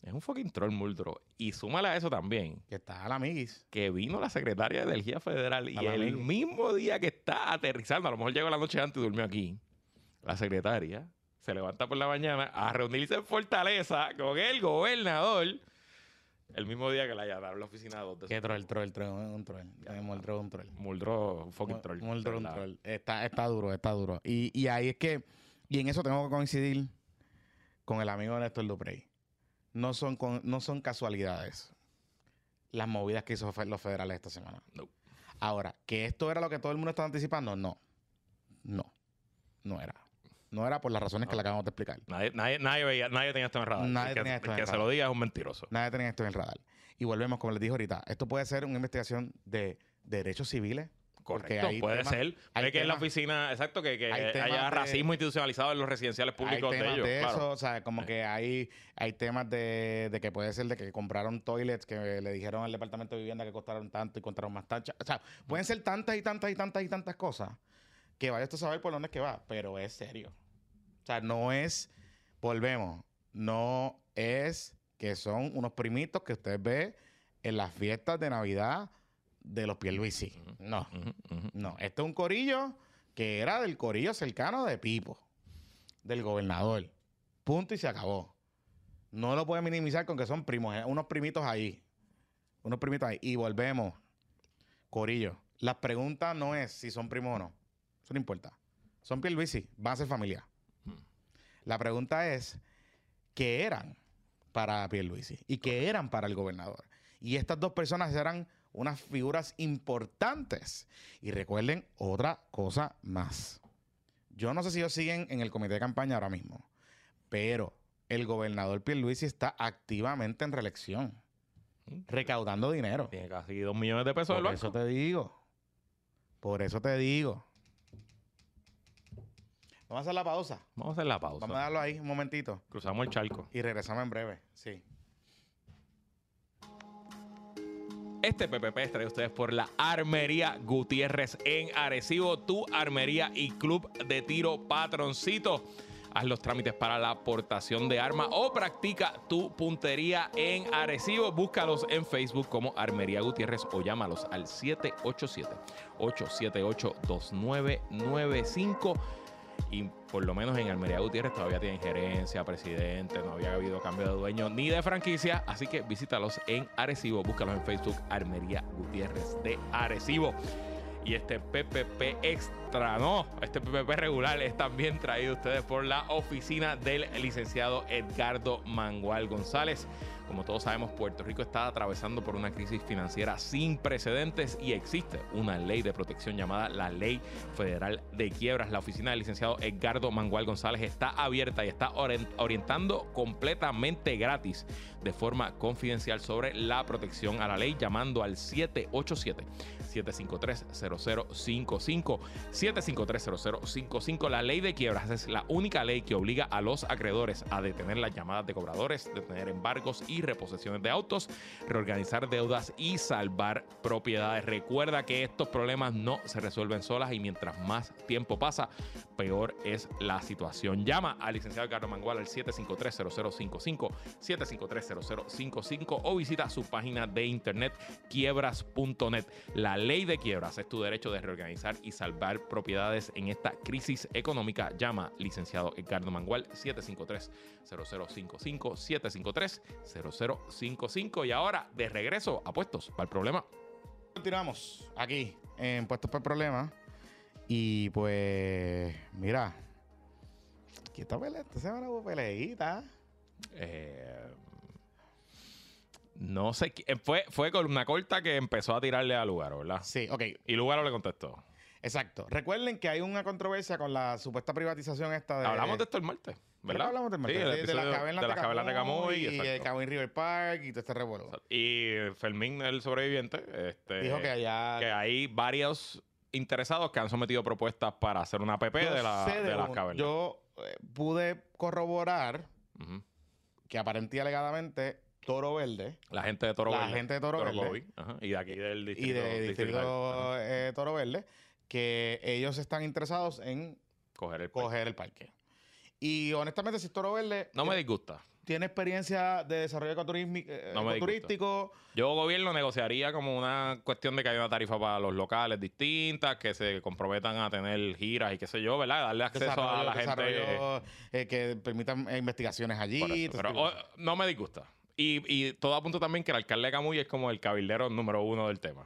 Es un fucking troll Muldrow. Y súmale a eso también,
Que está la amiguis.
que vino la secretaria de Energía Federal y el mismo día que está aterrizando, a lo mejor llegó la noche antes y durmió aquí, la secretaria se levanta por la mañana a reunirse en Fortaleza con el gobernador El mismo día que la allanaron la oficina dos de
Que troll, troll, troll, un troll. Troll, un troll.
Muldrow, un fucking troll.
Duro, un troll. Está, está duro, está duro. Y, y ahí es que, y en eso tengo que coincidir con el amigo Néstor Duprey. No son, con- no son casualidades las movidas que hizo los federales esta semana.
No.
Ahora, que esto era lo que todo el mundo estaba anticipando, no. No. No era. No era por las razones que le acabamos de explicar.
Nadie, nadie, nadie, veía, nadie tenía esto en radar.
Nadie
el que,
tenía esto en
el que se lo diga es un mentiroso.
Nadie tenía esto en radar. Y volvemos, como les dije ahorita, esto puede ser una investigación de derechos civiles. Porque
Correcto,
hay
puede
temas-
ser.
hay
Puede que en la oficina, exacto, que, que
hay temas
haya
de-
racismo institucionalizado en los residenciales públicos
hay
de ellos.
de
claro.
eso, o sea, como que hay, hay temas de, de que puede ser de que compraron toilets que le dijeron al departamento de vivienda que costaron tanto y costaron más tanto. O sea, pueden ser tantas y tantas y tantas y tantas cosas que vaya a saber por dónde es que va, pero es serio. O sea, no es, volvemos, no es que son unos primitos que usted ve en las fiestas de Navidad de los Pierluisi. No. No, este es un corillo que era del corillo cercano de Pipo, del gobernador. Punto y se acabó. No lo puede minimizar con que son primos, eh, unos primitos ahí. Unos primitos ahí. Y volvemos. Corillo. La pregunta no es si son primos o no. Eso no importa. Son Pierluisi, van a ser familia. La pregunta es, ¿qué eran para Pierluisi? ¿Y qué eran para el gobernador? Y estas dos personas eran unas figuras importantes. Y recuerden otra cosa más. Yo no sé si ellos siguen en el comité de campaña ahora mismo, pero el gobernador Pierluisi está activamente en reelección, recaudando dinero.
Tiene casi dos millones de pesos
Por eso te digo. Por eso te digo. Vamos a hacer la pausa.
Vamos a hacer la pausa.
Vamos a darlo ahí un momentito.
Cruzamos el charco.
Y regresamos en breve. Sí.
Este PPP es traído a ustedes por la Armería Gutiérrez en Arecibo, tu armería y club de tiro patroncito. Haz los trámites para la aportación de armas o practica tu puntería en Arecibo. Búscalos en Facebook como Armería Gutiérrez o llámalos al 787-878-2995. Y por lo menos en Almería Gutiérrez todavía tienen gerencia, presidente, no había habido cambio de dueño ni de franquicia. Así que visítalos en Arecibo, búscalos en Facebook, Armería Gutiérrez de Arecibo. Y este PPP extra, no, este PPP regular es también traído a ustedes por la oficina del licenciado Edgardo Mangual González. Como todos sabemos, Puerto Rico está atravesando por una crisis financiera sin precedentes y existe una ley de protección llamada la Ley Federal de Quiebras. La oficina del licenciado Edgardo Mangual González está abierta y está orien- orientando completamente gratis de forma confidencial sobre la protección a la ley llamando al 787 753-0055. 753-0055. La ley de quiebras es la única ley que obliga a los acreedores a detener las llamadas de cobradores, detener embargos y reposiciones de autos, reorganizar deudas y salvar propiedades. Recuerda que estos problemas no se resuelven solas y mientras más tiempo pasa, peor es la situación. Llama al licenciado Carlos Mangual al 753-0055, 753-0055 o visita su página de internet quiebras.net. La de quiebras es tu derecho de reorganizar y salvar propiedades en esta crisis económica. Llama licenciado Edgardo Mangual 753-0055, 753-0055 y ahora de regreso a puestos para el problema.
Continuamos aquí en Puestos por Problemas. Y pues, mira, aquí está pelea. Esta semana hubo peleita.
Eh, no sé, eh, fue, fue con una corta que empezó a tirarle a Lugaro, ¿verdad?
Sí, ok,
Y Lugaro le contestó.
exacto. Recuerden que hay una controversia con la supuesta privatización esta de.
Hablamos de esto el martes, ¿verdad?
Hablamos del
Sí,
martes,
el
de, de las cavernas
de las cavernas de Camuy,
y
exacto.
el Camuy River Park y todo este revuelo.
Y Fermín, el sobreviviente, este,
Dijo que allá.
que hay varios interesados que han sometido propuestas para hacer una PP de, la- de las cavernas.
Yo eh, pude corroborar que aparentía alegadamente Toro Verde
La gente de Toro
La
Verde.
gente de Toro Verde.
Ajá, Y de aquí del distrito.
eh, Toro Verde que ellos están interesados en
Coger el parque.
coger el parque. Y honestamente, si Toro Verde
No me
tiene,
disgusta.
tiene experiencia de desarrollo eh,
No
ecoturístico,
Yo, gobierno, negociaría como una cuestión de que haya una tarifa para los locales distintas, que se comprometan a tener giras y qué sé yo, ¿verdad? Darle acceso a la gente.
eh, que permitan eh, investigaciones allí.
Pero oh, no me disgusta. Y, y todo apunta también que el alcalde de Camuy es como el cabildero número uno del tema.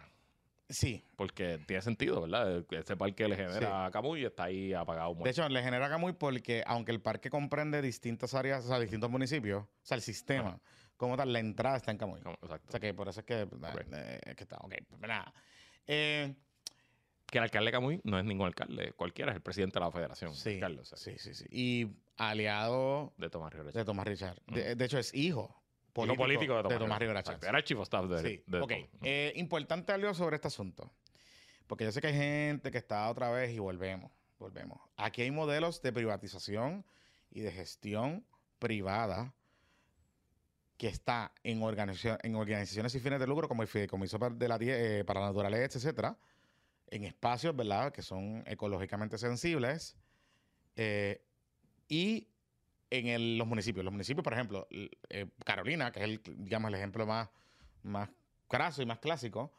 Sí.
Porque tiene sentido, ¿verdad? Ese parque le genera a Camuy y está ahí apagado.
De
muerto.
hecho, le genera Camuy porque, aunque el parque comprende distintas áreas, o sea, distintos municipios, o sea, el sistema, como tal, la entrada está en Camuy.
Como-
O
Exacto.
sea, que por eso es que, eh, que está, ok, pues nada. Eh,
Que el alcalde de Camuy no es ningún alcalde. Cualquiera es el presidente de la federación.
sí,
alcalde, o sea,
sí, sí, sí. Y aliado
De Tomás Rivera.
de Tomás Richard. De, de hecho, es hijo
Político, político de Tomás,
Tomás Rivera.
Era el chief of staff de,
Sí,
de
ok. Eh, importante algo sobre este asunto. Porque yo sé que hay gente que está otra vez y volvemos, volvemos. Aquí hay modelos de privatización y de gestión privada que está en, organización- en organizaciones sin fines de lucro como el Fideicomiso de la, eh, para la naturaleza, etcétera, en espacios, ¿verdad?, que son ecológicamente sensibles eh, y en el- los municipios. Los municipios, por ejemplo, eh, Carolina, que es el, digamos, el ejemplo más, más craso y más clásico,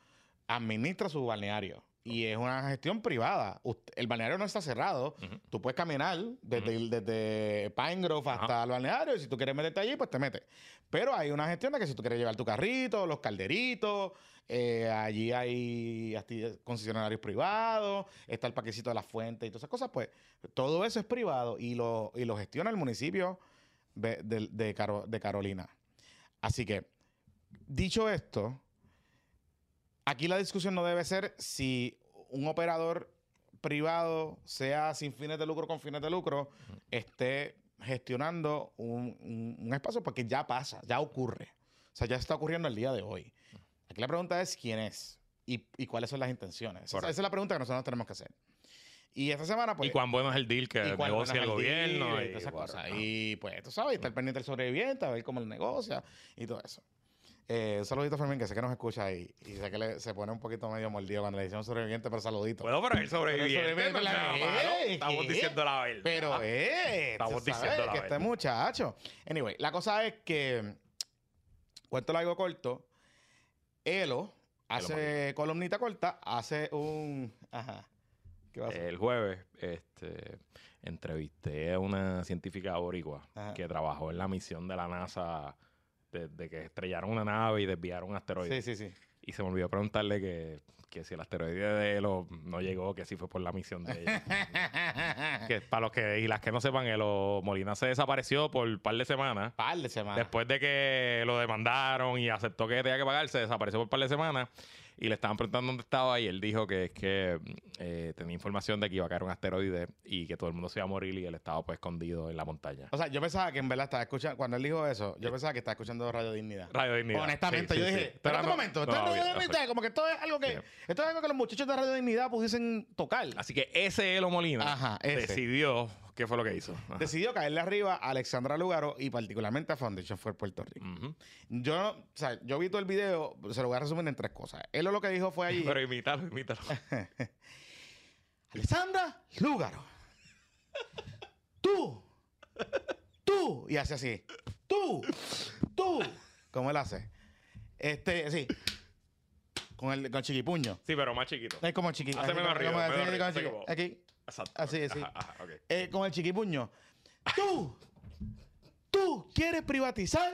administra su balneario. Y es una gestión privada. El balneario no está cerrado. Tú puedes caminar desde, el- desde Pine Grove hasta el balneario. Y si tú quieres meterte allí, pues te metes. Pero hay una gestión de que si tú quieres llevar tu carrito, los calderitos, eh, allí hay concesionarios privados, está el paquecito de las fuentes y todas esas cosas, pues todo eso es privado y lo, y lo gestiona el municipio de, de- de Caro- de Carolina. Así que, dicho esto, aquí la discusión no debe ser si un operador privado, sea sin fines de lucro con fines de lucro, esté gestionando un, un- un espacio porque ya pasa, ya ocurre. O sea, ya está ocurriendo el día de hoy. Aquí la pregunta es quién es y, y cuáles son las intenciones. Esa, es la pregunta que nosotros tenemos que hacer. Y esta semana, pues...
y cuán bueno es el deal que negocia el
deal
gobierno.
y
y
todas esas cosas. Y pues, tú sabes, estar pendiente del sobreviviente, a ver cómo lo negocia y todo eso. Eh, un saludito a Fermín, que sé que nos escucha y, y sé que le- se pone un poquito medio mordido cuando le decimos sobreviviente, pero saludito.
Bueno, pero el sobreviviente. no malo. Estamos diciendo la verdad.
Pero, eh,
Estamos
sabes
diciendo la
que este
verdad.
muchacho. Anyway, la cosa es que, cuento largo corto, Elo hace columnita corta, hace un. Ajá. ¿Qué va a hacer?
El jueves este, entrevisté a una científica boricua
Ajá.
que trabajó en la misión de la NASA desde que estrellaron una nave y desviaron un asteroide.
sí, sí, sí.
Y se me olvidó preguntarle que, que si el asteroide de Elo no llegó, que si fue por la misión de ella. que para los que y las que no sepan, Elo Molina se desapareció por un par de semanas.
Par de semanas.
Después de que lo demandaron y aceptó que tenía que pagar, se desapareció por un par de semanas y le estaban preguntando dónde estaba y él dijo que es que eh, tenía información de que iba a caer un asteroide y que todo el mundo se iba a morir y él estaba pues escondido en la montaña.
O sea, yo pensaba que en verdad estaba escuchando, cuando él dijo eso, yo pensaba que estaba escuchando Radio Dignidad.
Radio Dignidad.
Honestamente,
Sí,
yo dije,
sí.
espera un
no-
momento, esto
no,
es Radio Dignidad, como que esto es algo que, esto es algo que los muchachos de Radio Dignidad pudiesen tocar.
Así que ese Elo Molina
Ajá, ese.
decidió qué fue lo que hizo. Ajá.
Decidió caerle arriba a Alexandra Lugaro y particularmente a Foundation for Puerto Rico.
Ujú.
Yo, no- o sea, yo vi todo el video, se lo voy a resumir en tres cosas. Él lo que dijo fue allí,
Pero imítalo, imítalo.
Alexandra Lugaro, tú, tú, y hace así, tú, tú, como él hace, este, así, con el, con el chiquipuño.
Sí, pero más chiquito.
Es como chiqui.
Hace
así,
menos
como-
ruido,
como así,
menos
como
ruido,
chiqui-
como-
Aquí,
Exacto.
así, así.
Ajá, ajá, ok.
eh, con el chiquipuño. Tú, tú quieres privatizar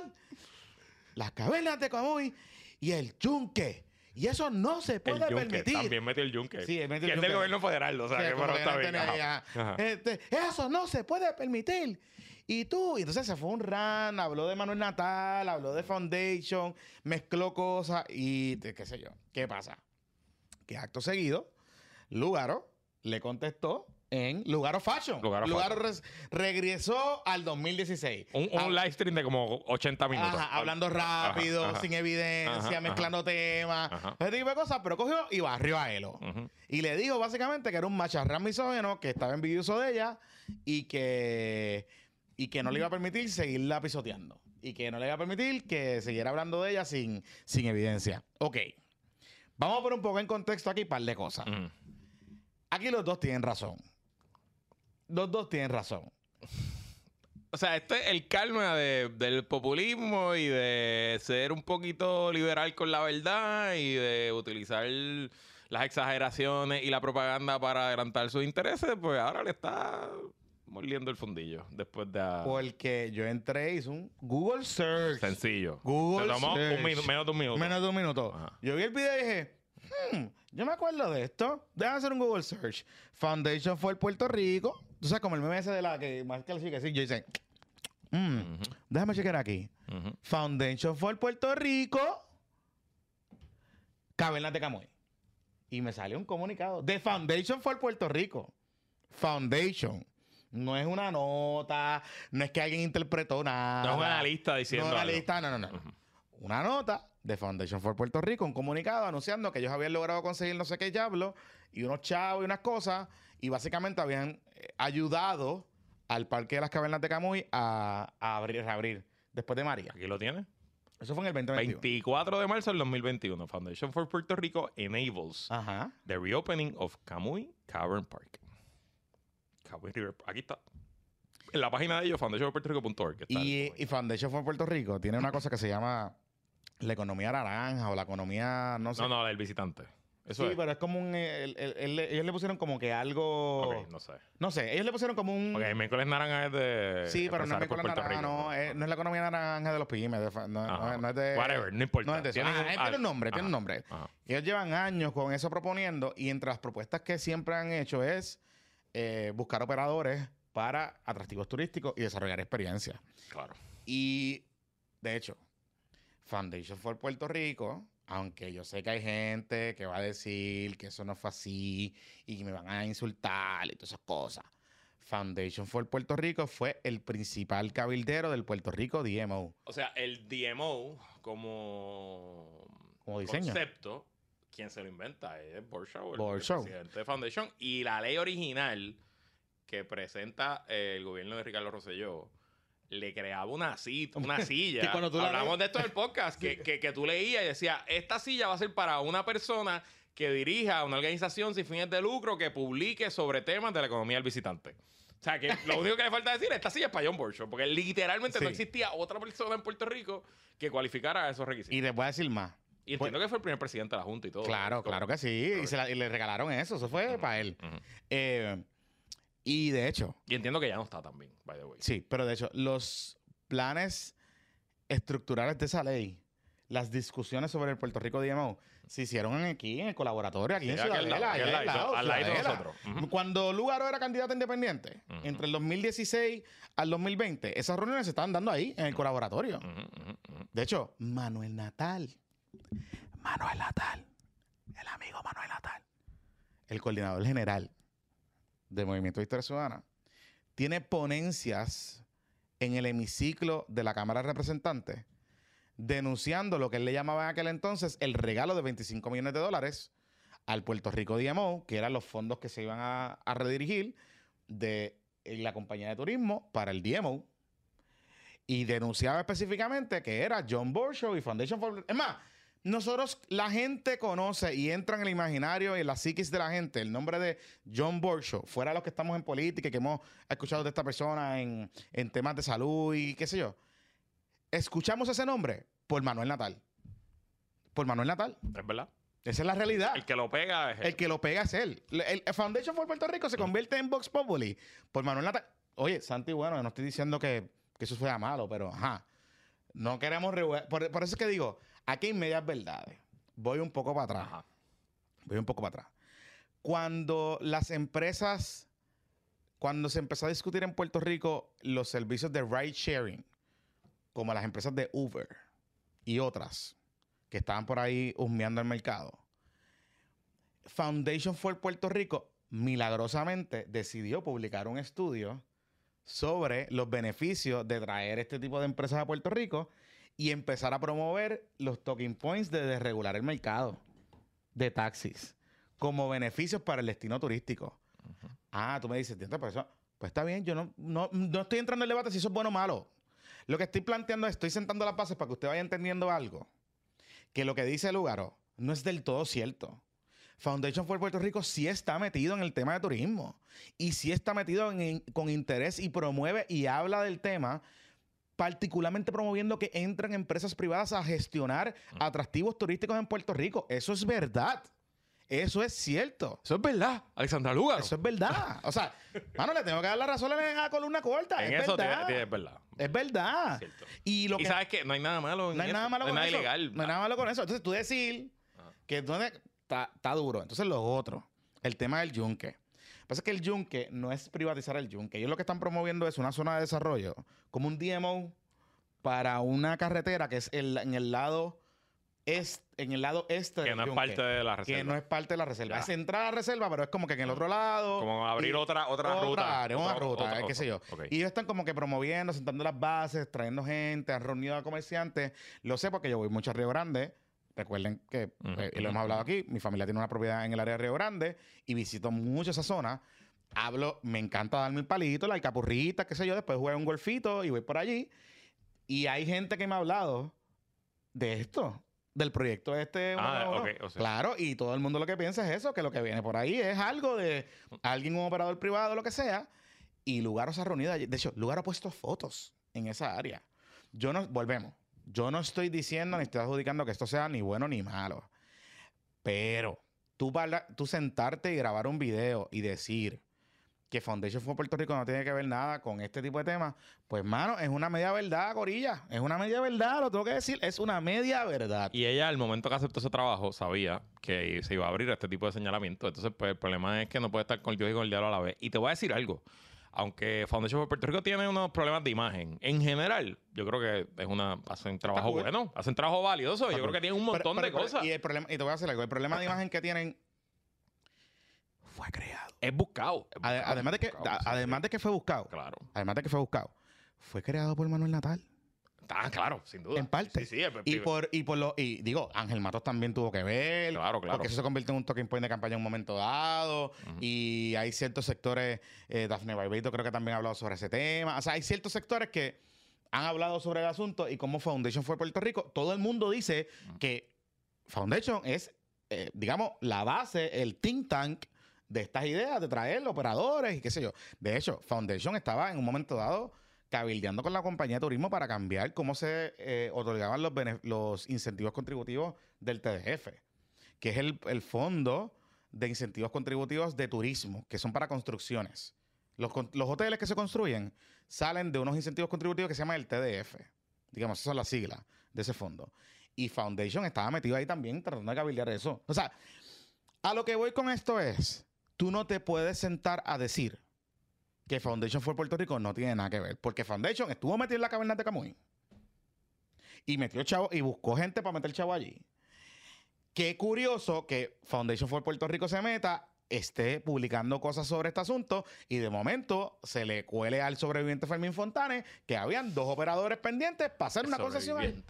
las cavernas de Camuy y el yunque. Y eso no se
El
puede
yunque,
permitir.
también metió el yunque.
Sí, metió el
es del
yunque.
gobierno federal, o sea,
Sí,
que
que
está bien. Ajá. Ajá.
Este, eso no se puede permitir. Y tú, y entonces se fue un ran, habló de Manuel Natal, habló de Foundation, mezcló cosas y qué sé yo. ¿Qué pasa? Que acto seguido, Lugaro le contestó en Lugaro Fashion.
Lugaro
res- regresó al 2016.
Un, un live stream de como 80 minutos.
Ajá, hablando rápido,
Ajá, ajá.
sin evidencia, mezclando temas, ese tipo de cosas, pero cogió y barrió a Elo. Y le dijo básicamente que era un macharrán misógeno, que estaba envidioso de ella y que, y que no le iba a permitir seguirla pisoteando. Y que no le iba a permitir que siguiera hablando de ella sin, sin evidencia. Ok. Vamos a poner un poco en contexto aquí un par de cosas. Aquí los dos tienen razón. Los dos tienen razón.
O sea, este es el karma de- del populismo y de ser un poquito liberal con la verdad y de utilizar las exageraciones y la propaganda para adelantar sus intereses, pues ahora le está mordiendo el fundillo después de...
Porque yo entré y hice un Google Search.
sencillo.
Google
Te tomó
search.
menos de un minuto.
Menos de un minuto.
Ajá.
Yo vi el video y dije, hmm, yo me acuerdo de esto. Déjame hacer un Google Search. Foundation for Puerto Rico. Tú sabes, como el meme ese de la que más que la chica, sí, yo hice, hmm, déjame chequear aquí.
Ujú.
Foundation for Puerto Rico. Cavernas de Camuy. Y me salió un comunicado de Foundation for Puerto Rico. Foundation. No es una nota, no es que alguien interpretó nada.
No es una lista diciendo
No, una
algo.
lista, no, no, no. Una nota de Foundation for Puerto Rico, un comunicado anunciando que ellos habían logrado conseguir no sé qué diablo y unos chavos y unas cosas y básicamente habían eh, ayudado al Parque de las Cavernas de Camuy a, a abrir, reabrir después de María.
Aquí lo tiene.
Eso fue en el 2021.
24 de marzo del 2021. Foundation for Puerto Rico enables
Ajá.
the reopening of Camuy Cavern Park. Camuy River. Aquí está. En la página de ellos, foundationforpuertorico.org.
Y, y Foundation for Puerto Rico tiene una cosa que se llama la economía naranja o la economía, no sé.
No, no, del visitante. Eso
sí,
es.
pero es como un... el- el- el- ellos le pusieron como que algo...
Ok, no sé.
No sé, ellos le pusieron como un...
Ok, miércoles naranja es de.
Sí, pero no es
Puerto
naranja,
Rico.
no, es- no es la economía naranja de los pymes, de no, no
Ajá.
es- no es de...
Whatever, no importa.
No es de eso. Ajá,
un-
eh, tiene un nombre, tiene un
Ajá.
nombre.
Ajá.
Ellos llevan años con eso proponiendo y entre las propuestas que siempre han hecho es eh, buscar operadores para atractivos turísticos y desarrollar experiencias.
Claro.
Y, de hecho, Foundation for Puerto Rico, aunque yo sé que hay gente que va a decir que eso no fue así y que me van a insultar y todas esas cosas. Foundation for Puerto Rico fue el principal cabildero del Puerto Rico DMO.
O sea, el DMO como,
Como diseño.
concepto, quien se lo inventa es Borshaw, el,
Borshaw.
presidente de Foundation. Y la ley original que presenta el gobierno de Ricardo Rosselló le creaba una, cita, una silla.
Que cuando tú la
Hablamos de esto en el podcast, que, que, que tú leías y decía, esta silla va a ser para una persona que dirija una organización sin fines de lucro que publique sobre temas de la economía del visitante. O sea, que lo único que le falta decir es esta silla es para John Borshaw, porque literalmente no existía otra persona en Puerto Rico que cualificara esos requisitos.
Y voy a decir más.
Y entiendo que fue el primer presidente de la Junta y todo.
Claro, claro que sí. Y, se la- y le regalaron eso. Eso fue para él. Eh, y de hecho,
Y entiendo que ya no está también, by the way.
sí, pero de hecho, los planes estructurales de esa ley, las discusiones sobre el Puerto Rico DMO, se hicieron aquí en el colaboratorio, aquí
Sí,
en Ciudadela.
lado,
al
al de.
Cuando Lugaro era candidato independiente, entre el 2016 al 2020, esas reuniones se estaban dando ahí, en el colaboratorio. De hecho, Manuel Natal, Manuel Natal, el amigo Manuel Natal, el coordinador general del Movimiento de Historia Ciudadana, tiene ponencias en el hemiciclo de la Cámara de Representantes denunciando lo que él le llamaba en aquel entonces el regalo de 25 millones de dólares al Puerto Rico DMO, que eran los fondos que se iban a, redirigir de la compañía de turismo para el DMO. Y denunciaba específicamente que era John Borshaw y Foundation for... Más, nosotros, la gente conoce y entra en el imaginario y en la psiquis de la gente el nombre de John Borshaw, fuera de los que estamos en política y que hemos escuchado de esta persona en, en temas de salud y qué sé yo. Escuchamos ese nombre por Manuel Natal. Por Manuel Natal.
Es verdad.
Esa es la realidad.
El que lo pega es él.
El que lo pega es él. El, el Foundation for Puerto Rico se convierte en Vox Populi por Manuel Natal. Oye, Santi, bueno, no estoy diciendo que, que eso sea malo, pero ajá. No queremos por, por eso es que digo, aquí hay medias verdades. Voy un poco para atrás.
Ajá.
Voy un poco para atrás. Cuando las empresas, cuando se empezó a discutir en Puerto Rico los servicios de ride sharing, como las empresas de Uber y otras que estaban por ahí husmeando el mercado, Foundation for Puerto Rico milagrosamente decidió publicar un estudio sobre los beneficios de traer este tipo de empresas a Puerto Rico y empezar a promover los talking points de desregular el mercado de taxis como beneficios para el destino turístico. Ah, tú me dices, "Tiento, pues eso, pues está bien, yo no, no, no estoy entrando en el debate si eso es bueno o malo. Lo que estoy planteando es, estoy sentando las bases para que usted vaya entendiendo algo. Que lo que dice Lugaro no es del todo cierto. Foundation for Puerto Rico sí está metido en el tema de turismo y sí está metido en- en- con interés y promueve y habla del tema, particularmente promoviendo que entren empresas privadas a gestionar atractivos turísticos en Puerto Rico. Eso es verdad. Eso es cierto.
Eso es verdad, Alexandra Lugaro.
Eso es verdad. O sea, mano, le tengo que dar la razón a la columna corta.
en
es
eso
verdad.
tiene- es verdad.
Es verdad. Y lo
y
que
sabes que no hay nada malo en
no hay
eso.
nada malo
no
con
hay
eso.
ilegal.
No hay nada malo con eso. Entonces tú decir
Ajá.
que está duro. Entonces lo otro, el tema del yunque. Pasa es que el yunque no es privatizar el yunque. Ellos lo que están promoviendo es una zona de desarrollo, como un DMO para una carretera que es el- en el lado est, en el lado este
que
del
no es parte de la reserva.
que no es parte de la reserva.
Ya.
Es entrar a la reserva, pero es como que en el otro lado.
Como abrir otra, otra, ruta.
área, una
Otra-
ruta,
otra-
eh, qué sé yo.
Ok.
Y ellos están como que promoviendo, sentando las bases, trayendo gente, han reunido a comerciantes. Lo sé porque yo voy mucho a Río Grande. Recuerden que,
Ujú,
eh, y lo hemos hablado aquí, mi familia tiene una propiedad en el área de Río Grande y visito mucho esa zona. Hablo, me encanta darme el palito, la alcapurrita, qué sé yo, después juego un golfito y voy por allí. Y hay gente que me ha hablado de esto, del proyecto este.
Ah,
uno a uno.
ok, o sea.
Claro, y todo el mundo lo que piensa es eso, que lo que viene por ahí es algo de alguien, un operador privado, lo que sea, y Lugaro se ha reunido allí. De hecho, Lugaro ha puesto fotos en esa área. Yo no, volvemos, yo no estoy diciendo ni estoy adjudicando que esto sea ni bueno ni malo, pero tú, sentarte y grabar un video y decir que Foundation for Puerto Rico no tiene que ver nada con este tipo de temas, pues, mano, es una media verdad, Corilla. Es una media verdad, lo tengo que decir. Es una media verdad.
Y ella, al momento que aceptó ese trabajo, sabía que se iba a abrir este tipo de señalamiento. Entonces, pues, el problema es que no puede estar con Dios y con el diablo a la vez. Y te voy a decir algo. Aunque Foundation for Puerto Rico tiene unos problemas de imagen, en general, yo creo que es una hacen trabajo
cool.
bueno, hacen trabajo valioso. Yo creo que tienen un montón
pero-
de cosas.
Y, el problema, y te voy a decir algo. El problema de imagen que tienen fue creado.
Es buscado. es
Ade-
buscado,
además, de que,
buscado,
a-
sí,
además de que fue buscado.
Claro.
Además de que fue buscado. Fue creado por Manuel Natal.
Ah, claro, sin duda.
En parte.
Sí, sí, es-
Y por, y por lo, y digo, Ángel Matos también tuvo que ver.
Claro, claro.
Porque eso se convirtió en un talking point de campaña en un momento dado. Y hay ciertos sectores, eh, Dafne Barbeito creo que también ha hablado sobre ese tema. O sea, hay ciertos sectores que han hablado sobre el asunto y como Foundation fue Puerto Rico, todo el mundo dice que Foundation es, eh, digamos, la base, el think tank de estas ideas de traer operadores y qué sé yo. De hecho, Foundation estaba en un momento dado cabildeando con la compañía de turismo para cambiar cómo se eh, otorgaban los, incentivos contributivos del TDF, que es el, fondo de incentivos contributivos de turismo, que son para construcciones. Los, los hoteles que se construyen salen de unos incentivos contributivos que se llaman el TDF. Digamos, esas son las siglas de ese fondo. Y Foundation estaba metido ahí también tratando de cabildear eso. O sea, a lo que voy con esto es, tú no te puedes sentar a decir que Foundation for Puerto Rico no tiene nada que ver. Porque Foundation estuvo metido en la caverna de Camuy. Y metió chavo y buscó gente para meter chavo allí. Qué curioso que Foundation for Puerto Rico se meta, esté publicando cosas sobre este asunto y de momento se le cuele al sobreviviente Fermín Fontanes que habían dos operadores pendientes para hacer una concesión.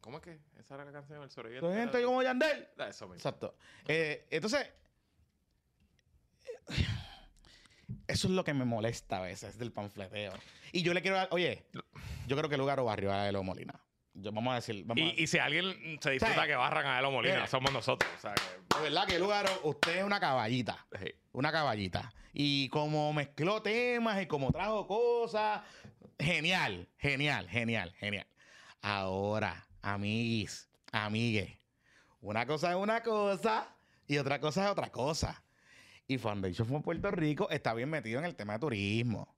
¿Cómo es que? Esa era la canción del sobreviviente.
Entonces, gente como Yandel.
Ah, Eso mismo.
Exacto. Eh, entonces, eso es lo que me molesta a veces del panfleteo. Y yo le quiero dar, oye, yo creo que lugar o barrio a Elo Molina. Yo, vamos a decir, vamos a-
Y, y si alguien se disfruta que barran a Elo Molina,
Mira.
somos nosotros. O sea, que-
de verdad que lugar usted es una caballita.
sí.
Una caballita. Y como mezcló temas y como trajo cosas, genial, genial, genial, genial. Ahora, amiguis, amigues, una cosa es una cosa y otra cosa es otra cosa. Y Foundation for Puerto Rico está bien metido en el tema de turismo.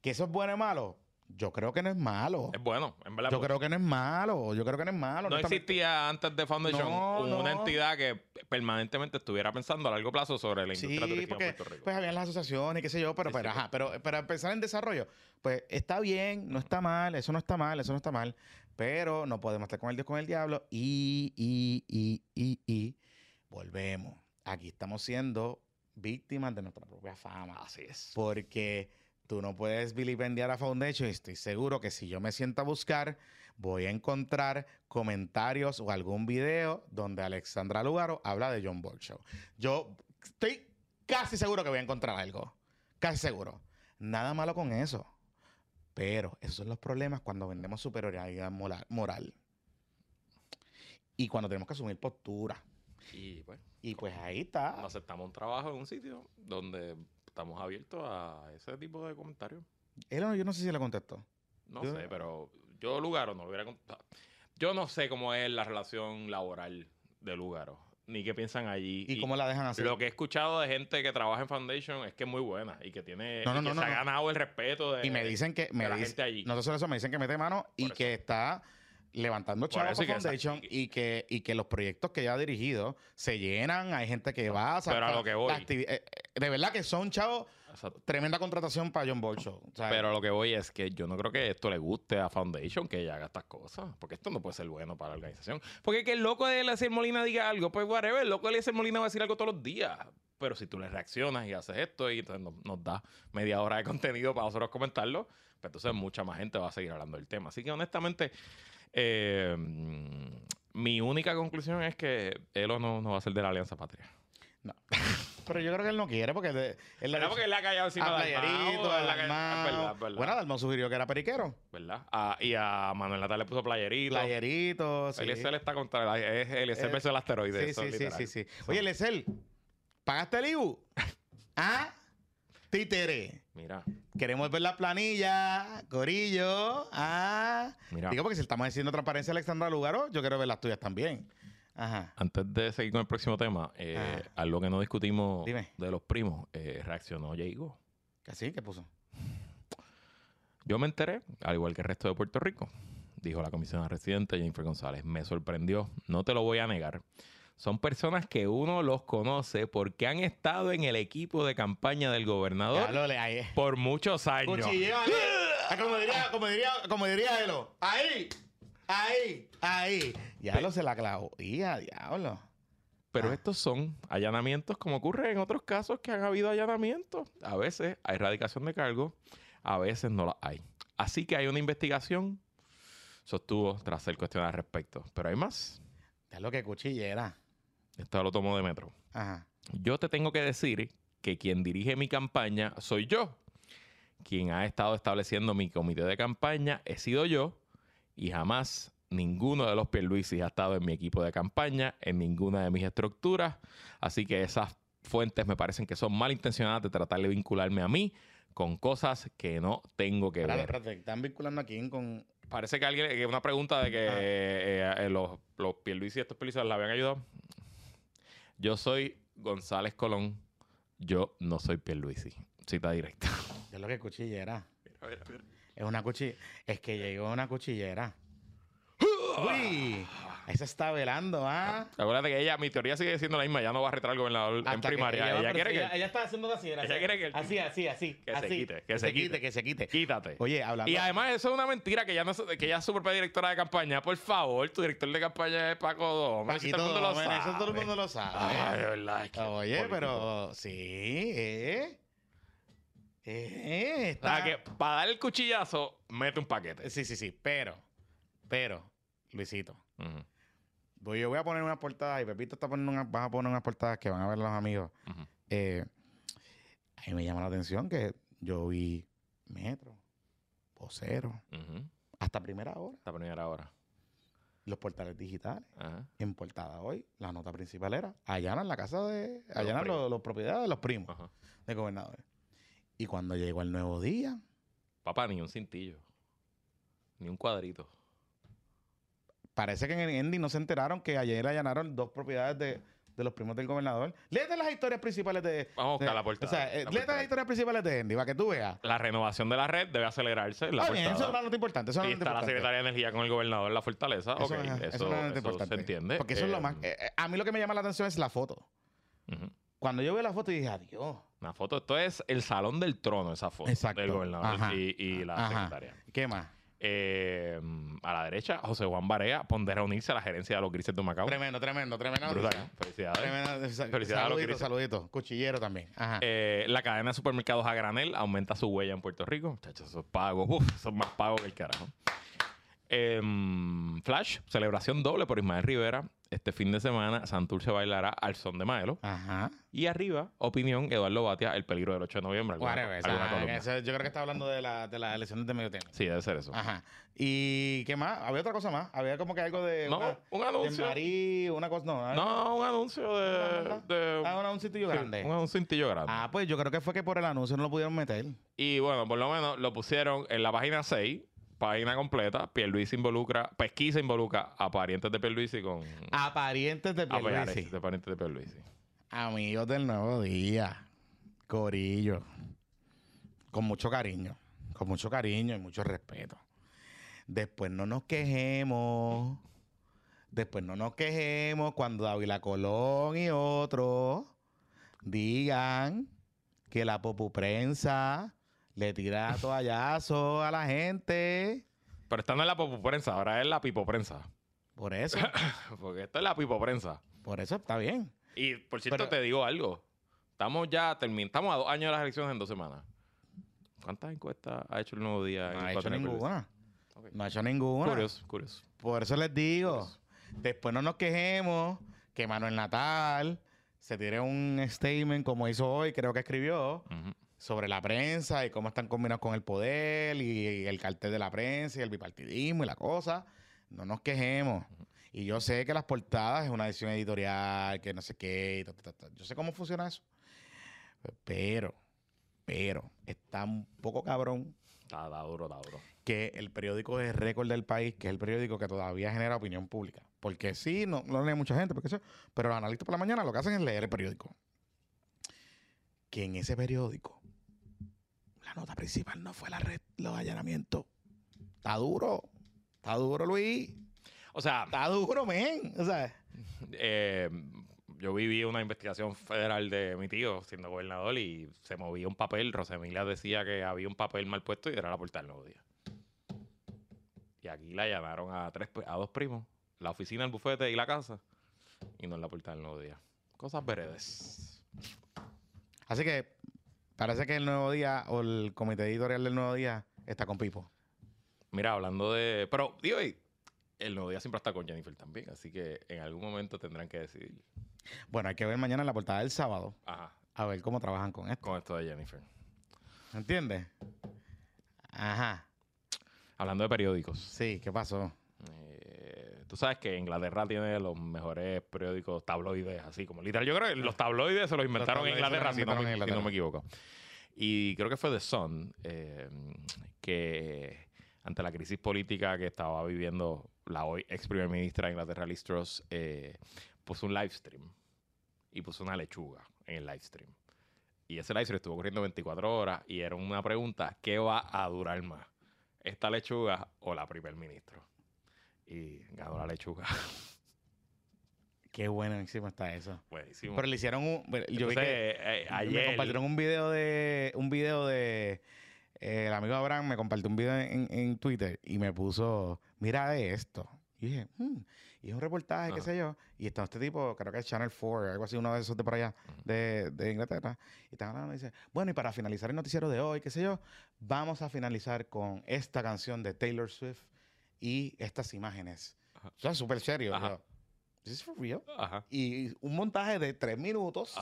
¿Que eso es bueno o malo? Yo creo que no es malo.
Es bueno, en verdad.
Yo creo que no es malo. Yo creo que no es malo.
no existía antes de Foundation
No,
una
no.
entidad que permanentemente estuviera pensando a largo plazo sobre la industria
Sí,
turística
porque
en Puerto Rico.
pues habían las asociaciones y qué sé yo, pero,
Sí,
pero,
sí,
ajá, pero para pensar en desarrollo, pues está bien, no está mal, eso no está mal, eso no está mal, pero no podemos estar con el Dios con el diablo y, y, y, y, y volvemos. Aquí estamos siendo víctimas de nuestra propia fama.
Así es.
Porque tú no puedes vilipendiar a Foundation y estoy seguro que si yo me siento a buscar, voy a encontrar comentarios o algún video donde Alexandra Lugaro habla de John Borg Show. Yo estoy casi seguro que voy a encontrar algo. Casi seguro. Nada malo con eso. Pero esos son los problemas cuando vendemos superioridad moral. moral. Y cuando tenemos que asumir postura.
Y pues,
Y pues ahí está.
nos aceptamos un trabajo en un sitio donde estamos abiertos a ese tipo de comentarios.
Él, yo no sé si le contestó.
No
Yo-
sé, pero yo Lugaro no lo hubiera contado. Yo no sé cómo es la relación laboral de Lugaro. ni qué piensan allí.
¿Y cómo la dejan hacer?
Lo que he escuchado de gente que trabaja en Foundation es que es muy buena y que tiene
No, no,
y que
no,
se
no,
ha
no.
ganado el respeto de
Y me dicen que... Me
de la gente allí.
No solo eso, me dicen que mete mano y
eso.
que está levantando para
que
Foundation y que, y que los proyectos que ya ha dirigido se llenan, hay gente que va,
Pero a lo que voy.
eh, eh, De verdad que son chavos,
Exacto.
tremenda contratación para John Bolshow. O sea,
Pero lo que voy es que yo no creo que esto le guste a Foundation que ella haga estas cosas. Porque esto no puede ser bueno para la organización. Porque que el loco de Eliezer Molina diga algo, pues whatever. El loco de Eliezer Molina va a decir algo todos los días. Pero si tú le reaccionas y haces esto y entonces nos, nos da media hora de contenido para nosotros comentarlo, pues entonces mucha más gente va a seguir hablando del tema. Así que honestamente, eh, mm, mi única conclusión es que Elo no, no va a ser de la Alianza Patria.
no. Pero yo creo que él no quiere porque de- él.
Porque él le ha callado encima
a Playerito, a Dalmau. Bueno, Dalmau sugirió que era periquero.
¿verdad? Ah, y a Manuel Natal le puso playerito.
Playerito, sí.
Eliezer está contra es Eliezer
Eh,
versus el asteroide.
Sí,
eso
sí, sí, sí, sí. Oye, ¿pagaste el IBU? ¿Ah? Títere.
Mira,
Queremos ver la planilla, Corillo. Ah.
mira.
Digo, porque si estamos haciendo transparencia Alexandra Lugaro, yo quiero ver las tuyas también. Ajá.
Antes de seguir con el próximo tema, eh,
Ah.
algo que no discutimos
Dime.
de los primos, eh, reaccionó Diego.
¿Qué sí? ¿Qué puso?
Yo me enteré, al igual que el resto de Puerto Rico, dijo la comisionada residente Jennifer González. Me sorprendió, no te lo voy a negar. Son personas que uno los conoce porque han estado en el equipo de campaña del gobernador por muchos años.
Ah, Como diría, como diría, como diría Elo. Ahí, ahí, ahí. Ya lo se la clavó. Diablo.
Pero
Ah.
estos son allanamientos como ocurre en otros casos que han habido allanamientos. A veces hay erradicación de cargos, a veces no la hay. Así que hay una investigación, sostuvo tras ser cuestionada al respecto. Pero hay más.
Ya lo que cuchillera.
Esto lo tomo de metro.
Ajá.
Yo te tengo que decir que quien dirige mi campaña soy yo. Quien ha estado estableciendo mi comité de campaña he sido yo y jamás ninguno de los Pierluisis ha estado en mi equipo de campaña, en ninguna de mis estructuras. Así que esas fuentes me parecen que son malintencionadas de tratar de vincularme a mí con cosas que no tengo que ver.
espérate, están vinculando aquí con.
Parece que alguien, que una pregunta de que
Ah.
eh, eh, los, los Pierluisi y estos Pierluisi le habían ayudado. Yo soy González Colón. Yo no soy Pierluisi. Cita directa.
Ya lo que cuchillera.
Mira, mira, mira.
Es una cuchillera. Es que llegó una cuchillera. Uy, se está velando, ¿ah?
Acuérdate que ella, mi teoría sigue siendo la misma. Ya no va a retar al gobernador en
Hasta que
primaria. Ella, quiere que,
ella está haciendo así, era
Ella
así.
quiere que-
así, así, así,
que se quite, que se quite.
que se quite.
quítate.
Oye, hablando.
Y además, eso es una mentira que ya no que ella es super directora de campaña. Por favor, tu director de campaña es Paco Doma. Si todo el mundo lo sabe.
eso todo el mundo lo sabe.
Ay, de verdad. es que
Oye,
político.
pero sí, ¿eh? Eh,
O
está...
sea, que para dar el cuchillazo, mete un paquete.
Sí, sí, sí, pero, pero, Luisito,
Ujú,
voy- yo voy a poner unas portadas y Pepito está poniendo unas, vas a poner unas portadas que van a ver los amigos. Eh, a mí me llama la atención que yo vi Metro, Vocero, hasta primera hora,
Esta primera hora.
los portales digitales.
Ajá.
En portada hoy, la nota principal era allanan la casa de, allanan
primos.
los, los propiedades de los primos de gobernadores. Y cuando llegó el nuevo día,
Papá, ni un cintillo. Ni un cuadrito.
Parece que en el Endy no se enteraron que ayer allanaron dos propiedades de, de los primos del gobernador. Léete las historias principales de.
Vamos a buscar la portada.
O sea, eh,
La
léete
portada.
las historias principales de Endy para que tú veas.
La renovación de la red debe acelerarse. La
bien, eso es una nota importante. Eso
Y está la secretaria de Energía con el gobernador en la fortaleza.
Eso, es-
eso,
eso
eso se entiende.
Porque eso es lo más. eh, eh, a mí lo que me llama la atención es la foto. Cuando yo veo la foto, dije, adiós.
Una foto. Esto es el salón del trono, esa foto.
Exacto.
Del gobernador
Ajá.
y, y la
Ajá.
secretaria.
¿Qué más?
Eh, a la derecha, José Juan Barea pondera unirse a la gerencia de los grises de Macao.
Tremendo, tremendo, tremendo.
Brutal. Felicidades.
Tremendo.
Felicidades a los
Saludito,
grises.
saludito. Cuchillero también. Ajá.
Eh, la cadena de supermercados a granel aumenta su huella en Puerto Rico. Muchachos, esos pagos, uf, son más pagos que el carajo. Em, Flash, celebración doble por Ismael Rivera. Este fin de semana, Santurce bailará al son de Maelo.
Ajá.
Y arriba, opinión, Eduardo Batia, el peligro del 8 de noviembre. ¿Alguna-
Whatever,
alguna
yo creo que está hablando de, la, de las elecciones de medio tiempo.
Sí, debe ser eso.
Ajá. ¿Y qué más? Había otra cosa más. Había como que algo de.
No,
una,
un
de
anuncio.
Marí, una cosa. No, ¿ah?
No, un anuncio de. De-
Ah, un anuncitillo
sí,
grande.
un anuncio grande.
Ah, pues yo creo que fue que por el anuncio no lo pudieron meter.
Y bueno, por lo menos lo pusieron en la página 6 página completa. Pierluisi involucra, pesquisa involucra a parientes de Pierluisi con...
A parientes de
a parientes
Pierluisi.
de parientes de Pierluisi.
Amigos del nuevo día. Corillo. Con mucho cariño. Con mucho cariño y mucho respeto. Después no nos quejemos. Después no nos quejemos cuando Dávila Colón y otros digan que la popuprensa le tira toallazo a la gente.
Pero esta no es la popoprensa, ahora es la pipoprensa.
Por eso,
Porque esta es la pipoprensa.
por eso está bien.
Y por cierto,
Pero-
te digo algo. Estamos ya terminando, estamos a dos años de las elecciones en dos semanas. ¿Cuántas encuestas ha hecho el nuevo día?
No
en
ha hecho ninguna. No ha hecho ninguna.
Curioso, curioso.
Por eso les digo, después no nos quejemos que Manuel Natal se tire un statement como hizo hoy, creo que escribió,
Ujú.
Sobre la prensa y cómo están combinados con el poder y, y el cartel de la prensa y el bipartidismo y la cosa. No nos quejemos. Y yo sé que las portadas es una decisión editorial, que no sé qué, y ta, ta, ta, yo sé cómo funciona eso. Pero, pero, está un poco cabrón
Está, está duro, está duro.
que el periódico de récord del país, que es el periódico que todavía genera opinión pública. Porque sí, no, no lee mucha gente, porque eso- pero los analistas por la mañana lo que hacen es leer el periódico. Que en ese periódico, la nota principal no fue la red, los allanamientos. Está duro. Está duro, Luis.
O sea,
Está duro, men. O sea,
eh, yo viví una investigación federal de mi tío siendo gobernador y se movía un papel. Rosemilia decía que había un papel mal puesto y era la portada del nuevo día. Y aquí la llamaron a, tres, a dos primos, la oficina, el bufete y la casa, y no en la portada del nuevo día. Cosas veredes.
así que parece que el nuevo día o el comité editorial del nuevo día está con Pipo.
Mira, hablando de. Pero, digo, el nuevo día siempre está con Jennifer también, así que en algún momento tendrán que decidir.
Bueno, hay que ver mañana en la portada del sábado
Ajá,
a ver cómo trabajan con esto.
con esto de Jennifer.
¿Entiendes? Ajá.
Hablando de periódicos.
Sí, ¿qué pasó?
Tú sabes que Inglaterra tiene los mejores periódicos tabloides, así como literal. Yo creo que los tabloides se los inventaron en Inglaterra, si no, si me equivoco. Y creo que fue The Sun eh, que ante la crisis política que estaba viviendo la hoy ex primer ministra de Inglaterra, Liz Truss, eh, puso un live stream y puso una lechuga en el live stream. Y ese live stream estuvo corriendo 24 horas y era una pregunta, ¿qué va a durar más? ¿Esta lechuga o la primer ministro? Y ganó la lechuga.
Qué buenísimo está eso.
Buenísimo.
Pero le hicieron un. Yo vi que
eh,
me
ayer...
compartieron un video de. Un video de. eh, el amigo Abraham me compartió un video en, en Twitter y me puso. Mira de esto. Y dije, "Hmm", y es un reportaje, qué sé yo. Y está este tipo, creo que es Channel 4, algo así, uno de esos de por allá, de, de Inglaterra. Y están hablando y dice, bueno, y para finalizar el noticiero de hoy, qué sé yo, vamos a finalizar con esta canción de Taylor Swift y estas imágenes.
Ajá.
O sea, súper serio.
Ajá.
yo, ¿Is this for real?
Ajá,
Y un montaje de tres minutos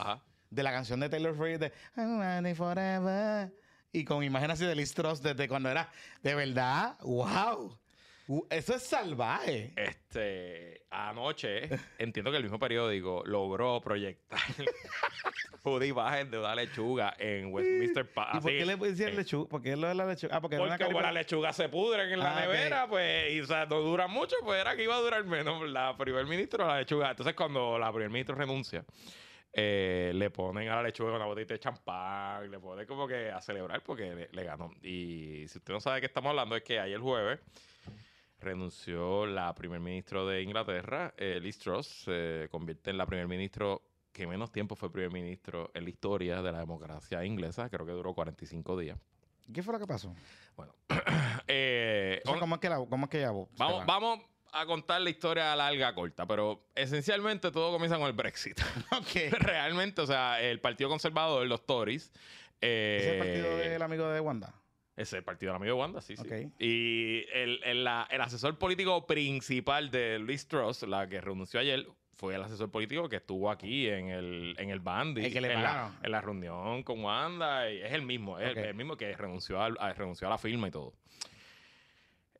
de la canción de Taylor Swift de I'm running forever. Y con imágenes así de Liz Truss desde cuando era. De verdad, wow. Uh, Eso es salvaje.
Este, anoche, entiendo que el mismo periódico logró proyectar una imagen de una lechuga en Westminster Palace.
¿Y por qué le decían lechuga? ¿Por qué lo de la lechuga? Ah, porque era una
Porque las lechugas se pudren en la
Ah,
nevera, pues, y o sea, no duran mucho, pues era que iba a durar menos la primer ministro la lechuga. Entonces, cuando la primer ministro renuncia, eh, le ponen a la lechuga una botella de champán, le ponen como que a celebrar porque le, le ganó. Y si usted no sabe de qué estamos hablando, es que ayer jueves renunció la primer ministro de Inglaterra, eh, Liz Truss, se convierte en la primer ministro que menos tiempo fue primer ministro en la historia de la democracia inglesa, creo que duró 45 días.
¿Qué fue lo que pasó?
Bueno, eh,
O sea, ¿cómo, es que la, ¿Cómo es que ella se
vamos,
va?
vamos a contar la historia larga, corta, pero esencialmente todo comienza con el Brexit.
Ok.
Realmente, o sea, el Partido Conservador, los Tories. eh,
¿Ese es el partido del amigo de Wanda?
Ese es el partido del amigo de Wanda, sí, sí. Y el, el- la- el asesor político principal de Liz Truss, la que renunció ayer, fue el asesor político que estuvo aquí en el, en el Bandy.
El que le
en, la, en la reunión con Wanda. y es el mismo, es el, mismo que renunció, al- a, renunció a la firma y todo.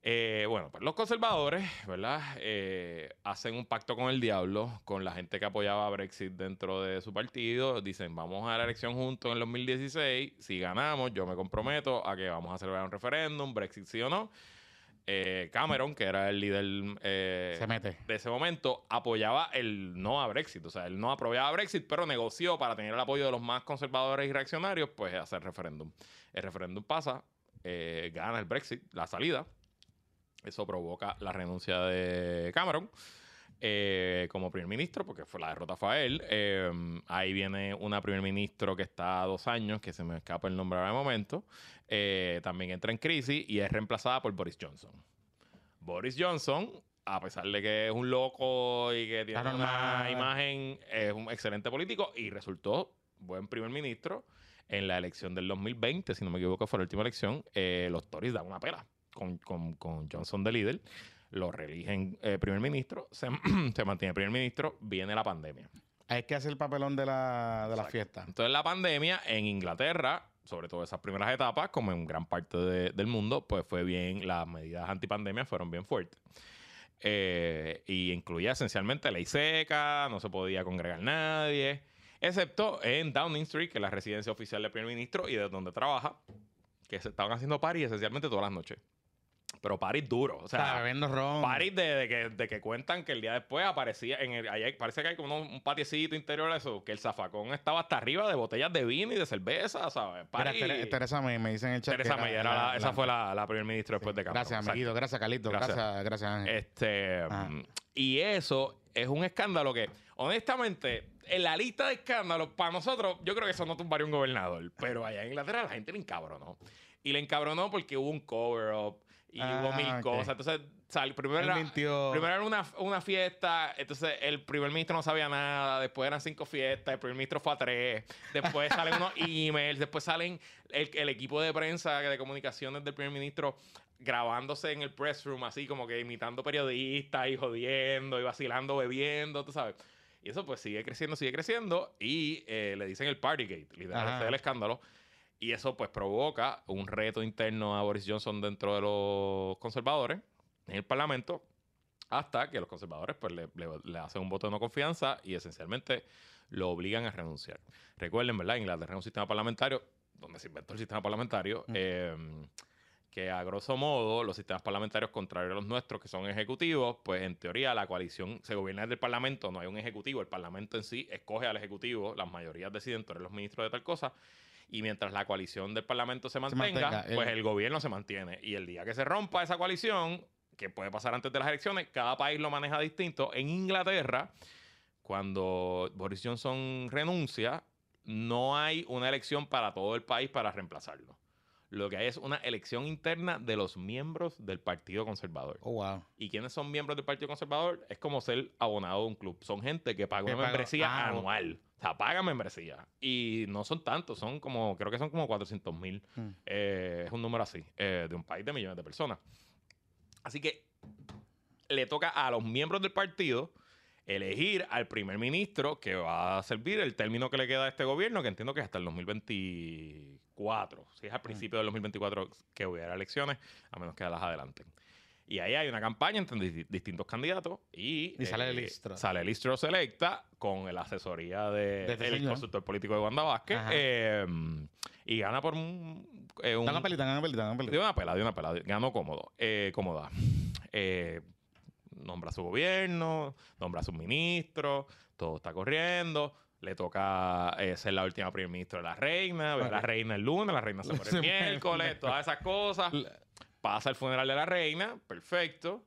Eh, bueno, pues los conservadores, ¿verdad? Eh, hacen un pacto con el diablo, con la gente que apoyaba a Brexit dentro de su partido. Dicen, vamos a la elección juntos en el 2016. Si ganamos, yo me comprometo a que vamos a celebrar un referéndum, Brexit sí o no. eh, Cameron, que era el líder
Se mete.
de ese momento, apoyaba el no a Brexit. O sea, él no apoyaba Brexit, pero negoció para tener el apoyo de los más conservadores y reaccionarios, pues hacer referéndum. El referéndum pasa, gana el Brexit, la salida. Eso provoca la renuncia de Cameron eh, como primer ministro, porque fue la derrota fue a él. Eh, ahí viene una primer ministro que está a dos años, que se me escapa el nombre ahora de momento. Eh, también entra en crisis y es reemplazada por Boris Johnson. Boris Johnson, a pesar de que es un loco y que tiene una imagen, es un excelente político y resultó buen primer ministro. En la elección del 2020, si no me equivoco, fue la última elección, eh, los Tories dan una pela con, con- con Johnson de líder, lo reeligen eh, primer ministro, se, se mantiene primer ministro, viene la pandemia.
Hay que hacer el papelón de la, de la fiesta.
Entonces la pandemia en Inglaterra, sobre todo esas primeras etapas, como en gran parte de- del mundo, pues fue bien, las medidas antipandemia fueron bien fuertes. Eh, y incluía esencialmente ley seca, no se podía congregar nadie, excepto en Downing Street, que es la residencia oficial del primer ministro y de donde trabaja, que se estaban haciendo parties esencialmente todas las noches. Pero parties duros, o
sea, bebiendo ron.
París de, de que, de que cuentan que el día después aparecía en el, ahí parece que hay como un patiecito interior de eso, que el zafacón estaba hasta arriba de botellas de vino y de cerveza, ¿sabes?
Mira,
París-
Tere- Teresa me, me dice en el chat.
Teresa May era la- esa fue la, la primer ministra después de Cameron.
Gracias, amiguito. Gracias, Carlito.
Gracias.
Gracias, gracias, Ángel.
Este,
Ajá.
mm, y eso es un escándalo que, honestamente, en la lista de escándalos, para nosotros, yo creo que eso no tumbaría un gobernador. Pero allá en Inglaterra la gente le encabronó. Y le encabronó porque hubo un cover-up y
Ah,
hubo mil
ok.
cosas. Entonces, sal- primero era, primero era una, una fiesta, entonces el primer ministro no sabía nada, después eran cinco fiestas, el primer ministro fue a tres, después salen unos emails, después salen el, el equipo de prensa de comunicaciones del primer ministro grabándose en el press room, así como que imitando periodistas y jodiendo y vacilando, bebiendo, tú sabes. Y eso pues sigue creciendo, sigue creciendo y eh, le dicen el Partygate, literal, es el escándalo. Y eso pues provoca un reto interno a Boris Johnson dentro de los conservadores en el Parlamento hasta que los conservadores pues le, le- le hacen un voto de no confianza y esencialmente lo obligan a renunciar. Recuerden, ¿verdad? Inglaterra es un sistema parlamentario donde se inventó el sistema parlamentario
Mm.
eh, que a grosso modo los sistemas parlamentarios contrarios a los nuestros que son ejecutivos, pues en teoría la coalición se gobierna desde el parlamento, no hay un ejecutivo, el parlamento en sí escoge al ejecutivo, las mayorías deciden, tú eres los ministros de tal cosa, y mientras la coalición del parlamento se mantenga,
mantenga, el-
pues el gobierno se mantiene. Y el día que se rompa esa coalición, que puede pasar antes de las elecciones, cada país lo maneja distinto. En Inglaterra, cuando Boris Johnson renuncia, no hay una elección para todo el país para reemplazarlo. Lo que hay es una elección interna de los miembros del Partido Conservador.
Oh, wow.
¿Y quiénes son miembros del Partido Conservador? Es como ser abonado de un club. Son gente que paga una
paga-
membresía
ah,
anual. O sea, paga membresía. Y no son tantos, son como, creo que son como 400 mil.
Mm.
Eh, es un número así, eh, de un país de millones de personas. Así que le toca a los miembros del partido elegir al primer ministro que va a servir el término que le queda a este gobierno, que entiendo que es hasta el 2024. Si es al principio del 2024 que hubiera elecciones, a menos que las adelanten. Y ahí hay una campaña entre di- distintos candidatos y,
Y sale Liz Truss.
sale Liz Truss electa con la asesoría de,
De este
del consultor político de Wanda Vázquez eh, y gana por un, eh, un-
una pelita, una pelita, una
de
pelita.
una pela, de una pela. Ganó cómodo, eh, cómoda. Nombra su gobierno, nombra a sus ministros, todo está corriendo. Le toca eh, ser la última primer ministro de la reina, a la reina el lunes, la reina se muere el miércoles, todas esas cosas. Pasa el funeral de la reina, perfecto.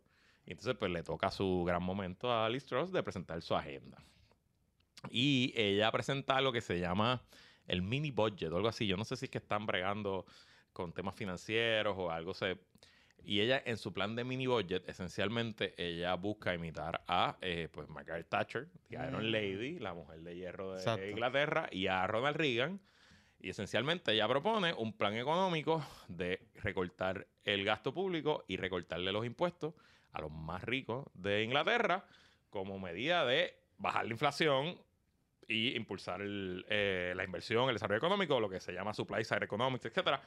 Y entonces pues le toca su gran momento a Liz Truss de presentar su agenda. Y ella presenta algo que se llama el mini budget o algo así. Yo no sé si es que están bregando con temas financieros o algo se... Y ella en su plan de mini budget, esencialmente, ella busca imitar a eh, pues Margaret Thatcher, the Iron
Mm.
Lady, la mujer de hierro de
Exacto.
Inglaterra, y a Ronald Reagan. Y esencialmente ella propone un plan económico de recortar el gasto público y recortarle los impuestos a los más ricos de Inglaterra como medida de bajar la inflación y impulsar el, eh, la inversión, el desarrollo económico, lo que se llama supply side economics, etcétera.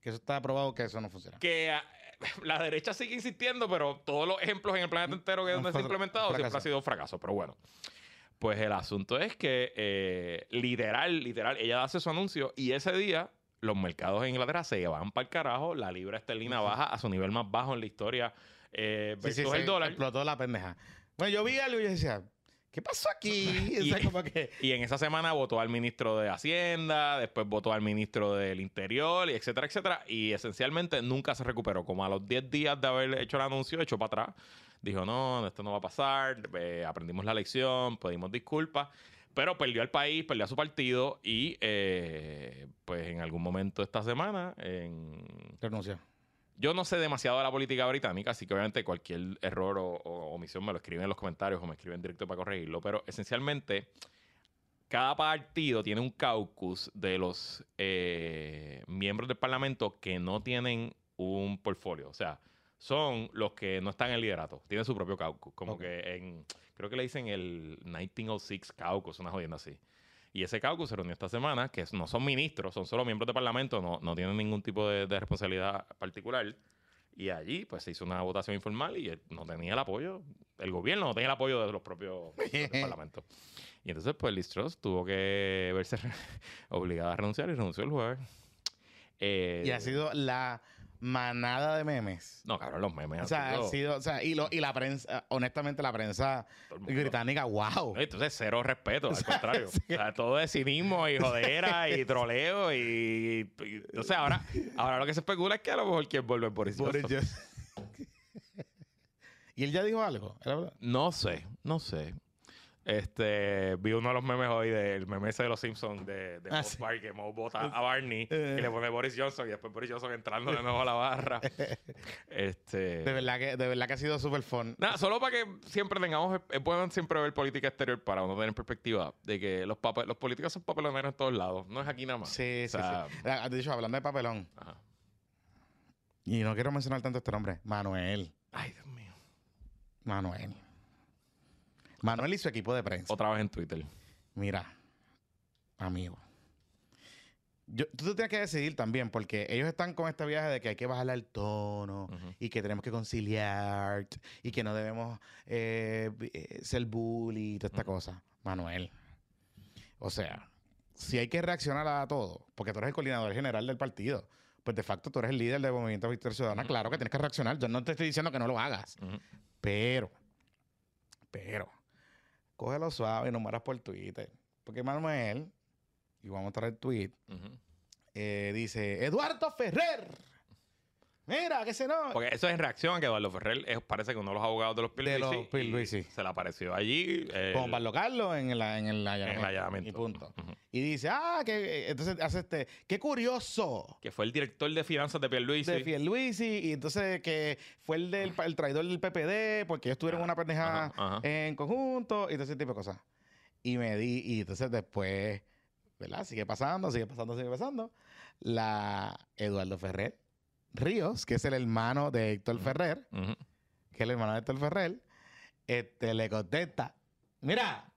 Que eso está probado que eso no funciona.
Que la derecha sigue insistiendo, pero todos los ejemplos en el planeta entero que donde se ha implementado siempre ha sido un fracaso. Pero bueno, pues el asunto es que eh, literal, literal, ella hace su anuncio y ese día los mercados en Inglaterra se van para el carajo, la libra esterlina baja a su nivel más bajo en la historia eh, versus
sí,
el
se
dólar.
Explotó la pendeja. Bueno, yo vi algo y yo decía, ¿qué pasó aquí? O
Y-
sea, como que...
Y en esa semana votó al ministro de Hacienda, después votó al ministro del Interior, y etcétera, etcétera. Y esencialmente nunca se recuperó. Como a los 10 días de haber hecho el anuncio, echó para atrás. Dijo, no, esto no va a pasar. eh, aprendimos la lección, pedimos disculpas. Pero perdió al país, perdió a su partido y eh, pues en algún momento esta semana, en,
Renunció.
Yo no sé demasiado de la política británica, así que obviamente cualquier error o, o omisión me lo escriben en los comentarios o me escriben directo para corregirlo. Pero esencialmente, cada partido tiene un caucus de los eh, miembros del Parlamento que no tienen un portfolio. O sea, son los que no están en el liderato. Tienen su propio caucus. Como que en. Creo que le dicen el 1906 caucus, una jodienda así. Y ese caucus se reunió esta semana, que no son ministros, son solo miembros de parlamento, no, no tienen ningún tipo de, de responsabilidad particular. Y allí, pues, se hizo una votación informal y él no tenía el apoyo, el gobierno no tenía el apoyo de los propios del parlamento. Y entonces, pues, Liz Truss tuvo que verse obligada a renunciar y renunció el jueves. Eh,
Y ha sido la manada de memes.
No, cabrón, los memes.
O
han
sea, ha
sido-
o sea, y, lo, y la prensa, honestamente, la prensa británica, wow.
Entonces, cero respeto, al
sea,
contrario.
sí.
O sea, todo es cinismo y jodera y troleo y... sea, ahora, ahora lo que se especula es que a lo mejor Boris
Boris
Johnson.
Johnson. y él ya dijo algo.
No sé, no sé. Este, vi uno de los memes hoy del meme ese de los Simpsons de, de
Ah,
Moe
sí.
Park, que Moe vota a Barney
Eh.
y le pone Boris Johnson y después Boris Johnson entrando de nuevo a la barra. Este,
De verdad que, de verdad que ha sido súper fun.
Nada, solo para que siempre tengamos, puedan siempre ver política exterior para uno tener perspectiva de que los, pape- los políticos son papeloneros en todos lados, no es aquí nada más.
Sí,
O
sí,
sea,
sí. Ah, De hecho, hablando de papelón,
ajá.
y no quiero mencionar tanto este nombre, Manuel.
Ay, Dios mío.
Manuel. Manuel y su equipo de prensa.
Otra vez en Twitter.
Mira, amigo. Yo, tú te tienes que decidir también, porque ellos están con este viaje de que hay que bajarle el tono y que tenemos que conciliar y que no debemos eh, eh, ser bully y toda esta cosa. Manuel. O sea, si hay que reaccionar a todo, porque tú eres el coordinador general del partido, pues de facto tú eres el líder del Movimiento Victoria Ciudadana, claro que tienes que reaccionar. Yo no te estoy diciendo que no lo hagas, pero, pero, cógelo suave y no mueras por Twitter. Porque Manuel, y vamos a traer el tweet, eh, dice, Eduardo Ferrer. Mira, que se no.
Porque eso es en reacción a que Eduardo Ferrer es- parece que uno de los abogados de los Pierluisi se le apareció allí. eh,
Con Pablo Carlos en el, en el allanamiento.
allanamiento.
Y punto. Y dice, ah, que eh, entonces hace este, qué curioso.
que fue el director de finanzas de Pierluisi.
De Pierluisi, y entonces que fue el del el traidor del PPD, porque ellos tuvieron una pendeja
ajá, ajá.
en conjunto, y todo ese tipo de cosas. Y me di, y entonces después, ¿verdad? Sigue pasando, sigue pasando, sigue pasando. La Eduardo Ferrer Ríos, que es el hermano de Héctor. Ferrer, que es el hermano de Héctor Ferrer, este, le contesta, mira,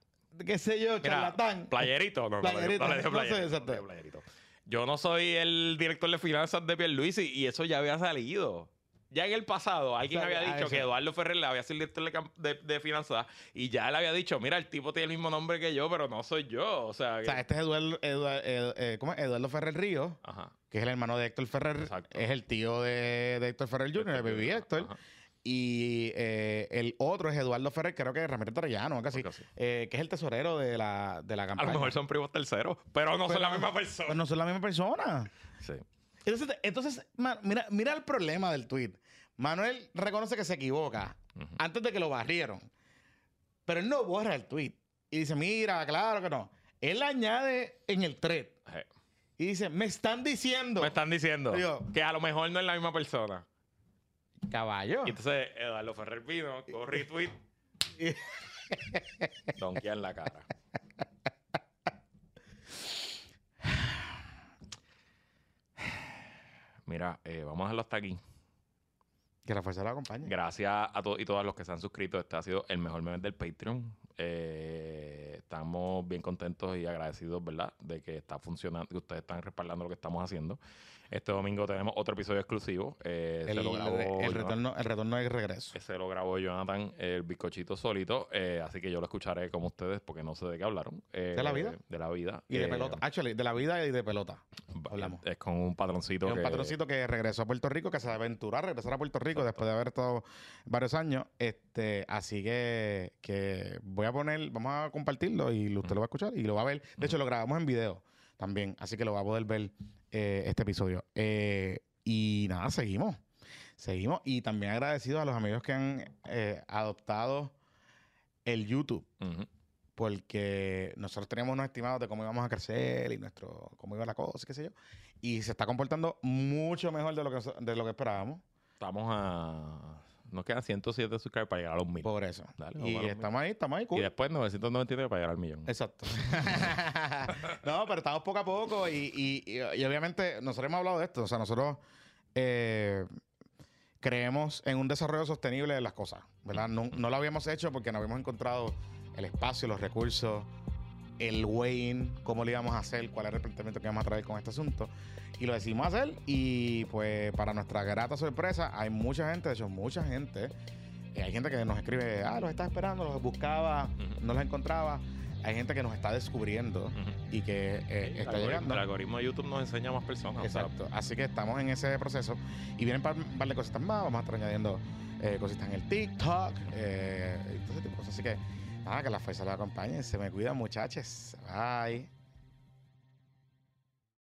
qué sé yo,
Mira,
charlatán.
Playerito, no, no,
Playerito,
no le
no
playerito. Yo no soy el director de finanzas de Pierluisi y eso ya había salido. Ya en el pasado, alguien
O sea,
había
ah,
dicho que. Eduardo Ferrer le había sido director de, de- de finanzas y ya él había dicho, mira, el tipo tiene el mismo nombre que yo, pero no soy yo. O sea,
O sea, este es Eduardo, Eduardo, eh, ¿cómo es? Eduardo Ferrer
ajá.
que es el hermano de Héctor Ferrer,
Exacto.
es el tío de, de Héctor Ferrer Jr., el baby Héctor.
Ajá.
Y eh, el otro es Eduardo Ferrer, creo que es Ramírez Torrellano, Algo así. eh, que es el tesorero de la, de la
A
campaña.
lo mejor son primos terceros, pero no son
Pero-
la misma persona.
No son la misma persona.
Sí.
Entonces, entonces mira, mira el problema del tweet. Manuel reconoce que se equivoca antes de que lo barrieron. Pero él no borra el tweet. Y dice, mira, claro que no. Él añade en el thread. Y dice, me están diciendo.
Me están diciendo que a lo mejor no es la misma persona.
Caballo.
Y entonces Eduardo Ferrer vino, con retweet, donkear en la cara. Mira, eh, vamos a dejarlo hasta aquí.
Que la fuerza lo acompañe.
Gracias a todos y todas los que se han suscrito. Este ha sido el mejor meme del Patreon. Eh, estamos bien contentos y agradecidos, ¿verdad? De que está funcionando, que ustedes están respaldando lo que estamos haciendo. Este domingo tenemos otro episodio exclusivo. eh,
El,
se lo grabó
el
Jonathan-
retorno, el retorno y regreso.
ese lo grabó Jonathan, el bizcochito solito. eh, así que yo lo escucharé como ustedes porque no sé de qué hablaron. eh,
¿De la vida?
De la vida.
Y de
eh,
pelota. Actually, de la vida y de pelota. hablamos.
Es con un patroncito.
Es un
que-
patroncito que regresó a Puerto Rico, que se aventuró a regresar a Puerto Rico después de haber estado varios años. Este, así que, que voy a poner, vamos a compartirlo y usted lo va a escuchar y lo va a ver. De hecho, lo grabamos en video también, así que lo va a poder ver eh, este episodio. Eh, y nada, seguimos. Seguimos. Y también agradecidos a los amigos que han eh, adoptado el YouTube porque nosotros teníamos unos estimados de cómo íbamos a crecer y nuestro cómo iba la cosa, qué sé yo. Y se está comportando mucho mejor de lo que, de lo que esperábamos.
Estamos a. Nos quedan 107 suscribers para llegar a los 1000.
Por eso.
Dale,
y estamos ahí, estamos ahí,
Y después 999 para llegar al millón.
Exacto. no, pero estamos poco a poco y, y- y- y obviamente nosotros hemos hablado de esto. O sea, nosotros eh, creemos en un desarrollo sostenible de las cosas, ¿verdad? No, no lo habíamos hecho porque no habíamos encontrado el espacio, los recursos, el weighing, cómo lo íbamos a hacer, cuál era el planteamiento que íbamos a traer con este asunto. Y lo decidimos hacer y pues para nuestra grata sorpresa hay mucha gente, de hecho mucha gente, eh, hay gente que nos escribe, ah, los estaba esperando, los buscaba, no los encontraba. Hay gente que nos está descubriendo y que eh,
Sí,
está llegando.
El algoritmo de YouTube nos enseña a más personas. o sea,
Exacto. Así que estamos en ese proceso y vienen un par de cositas más. Vamos a estar añadiendo eh, cositas en el TikTok eh, y todo ese tipo de cosas. Así que nada, que la fuerza la acompañe. Se me cuidan, muchachos. Bye.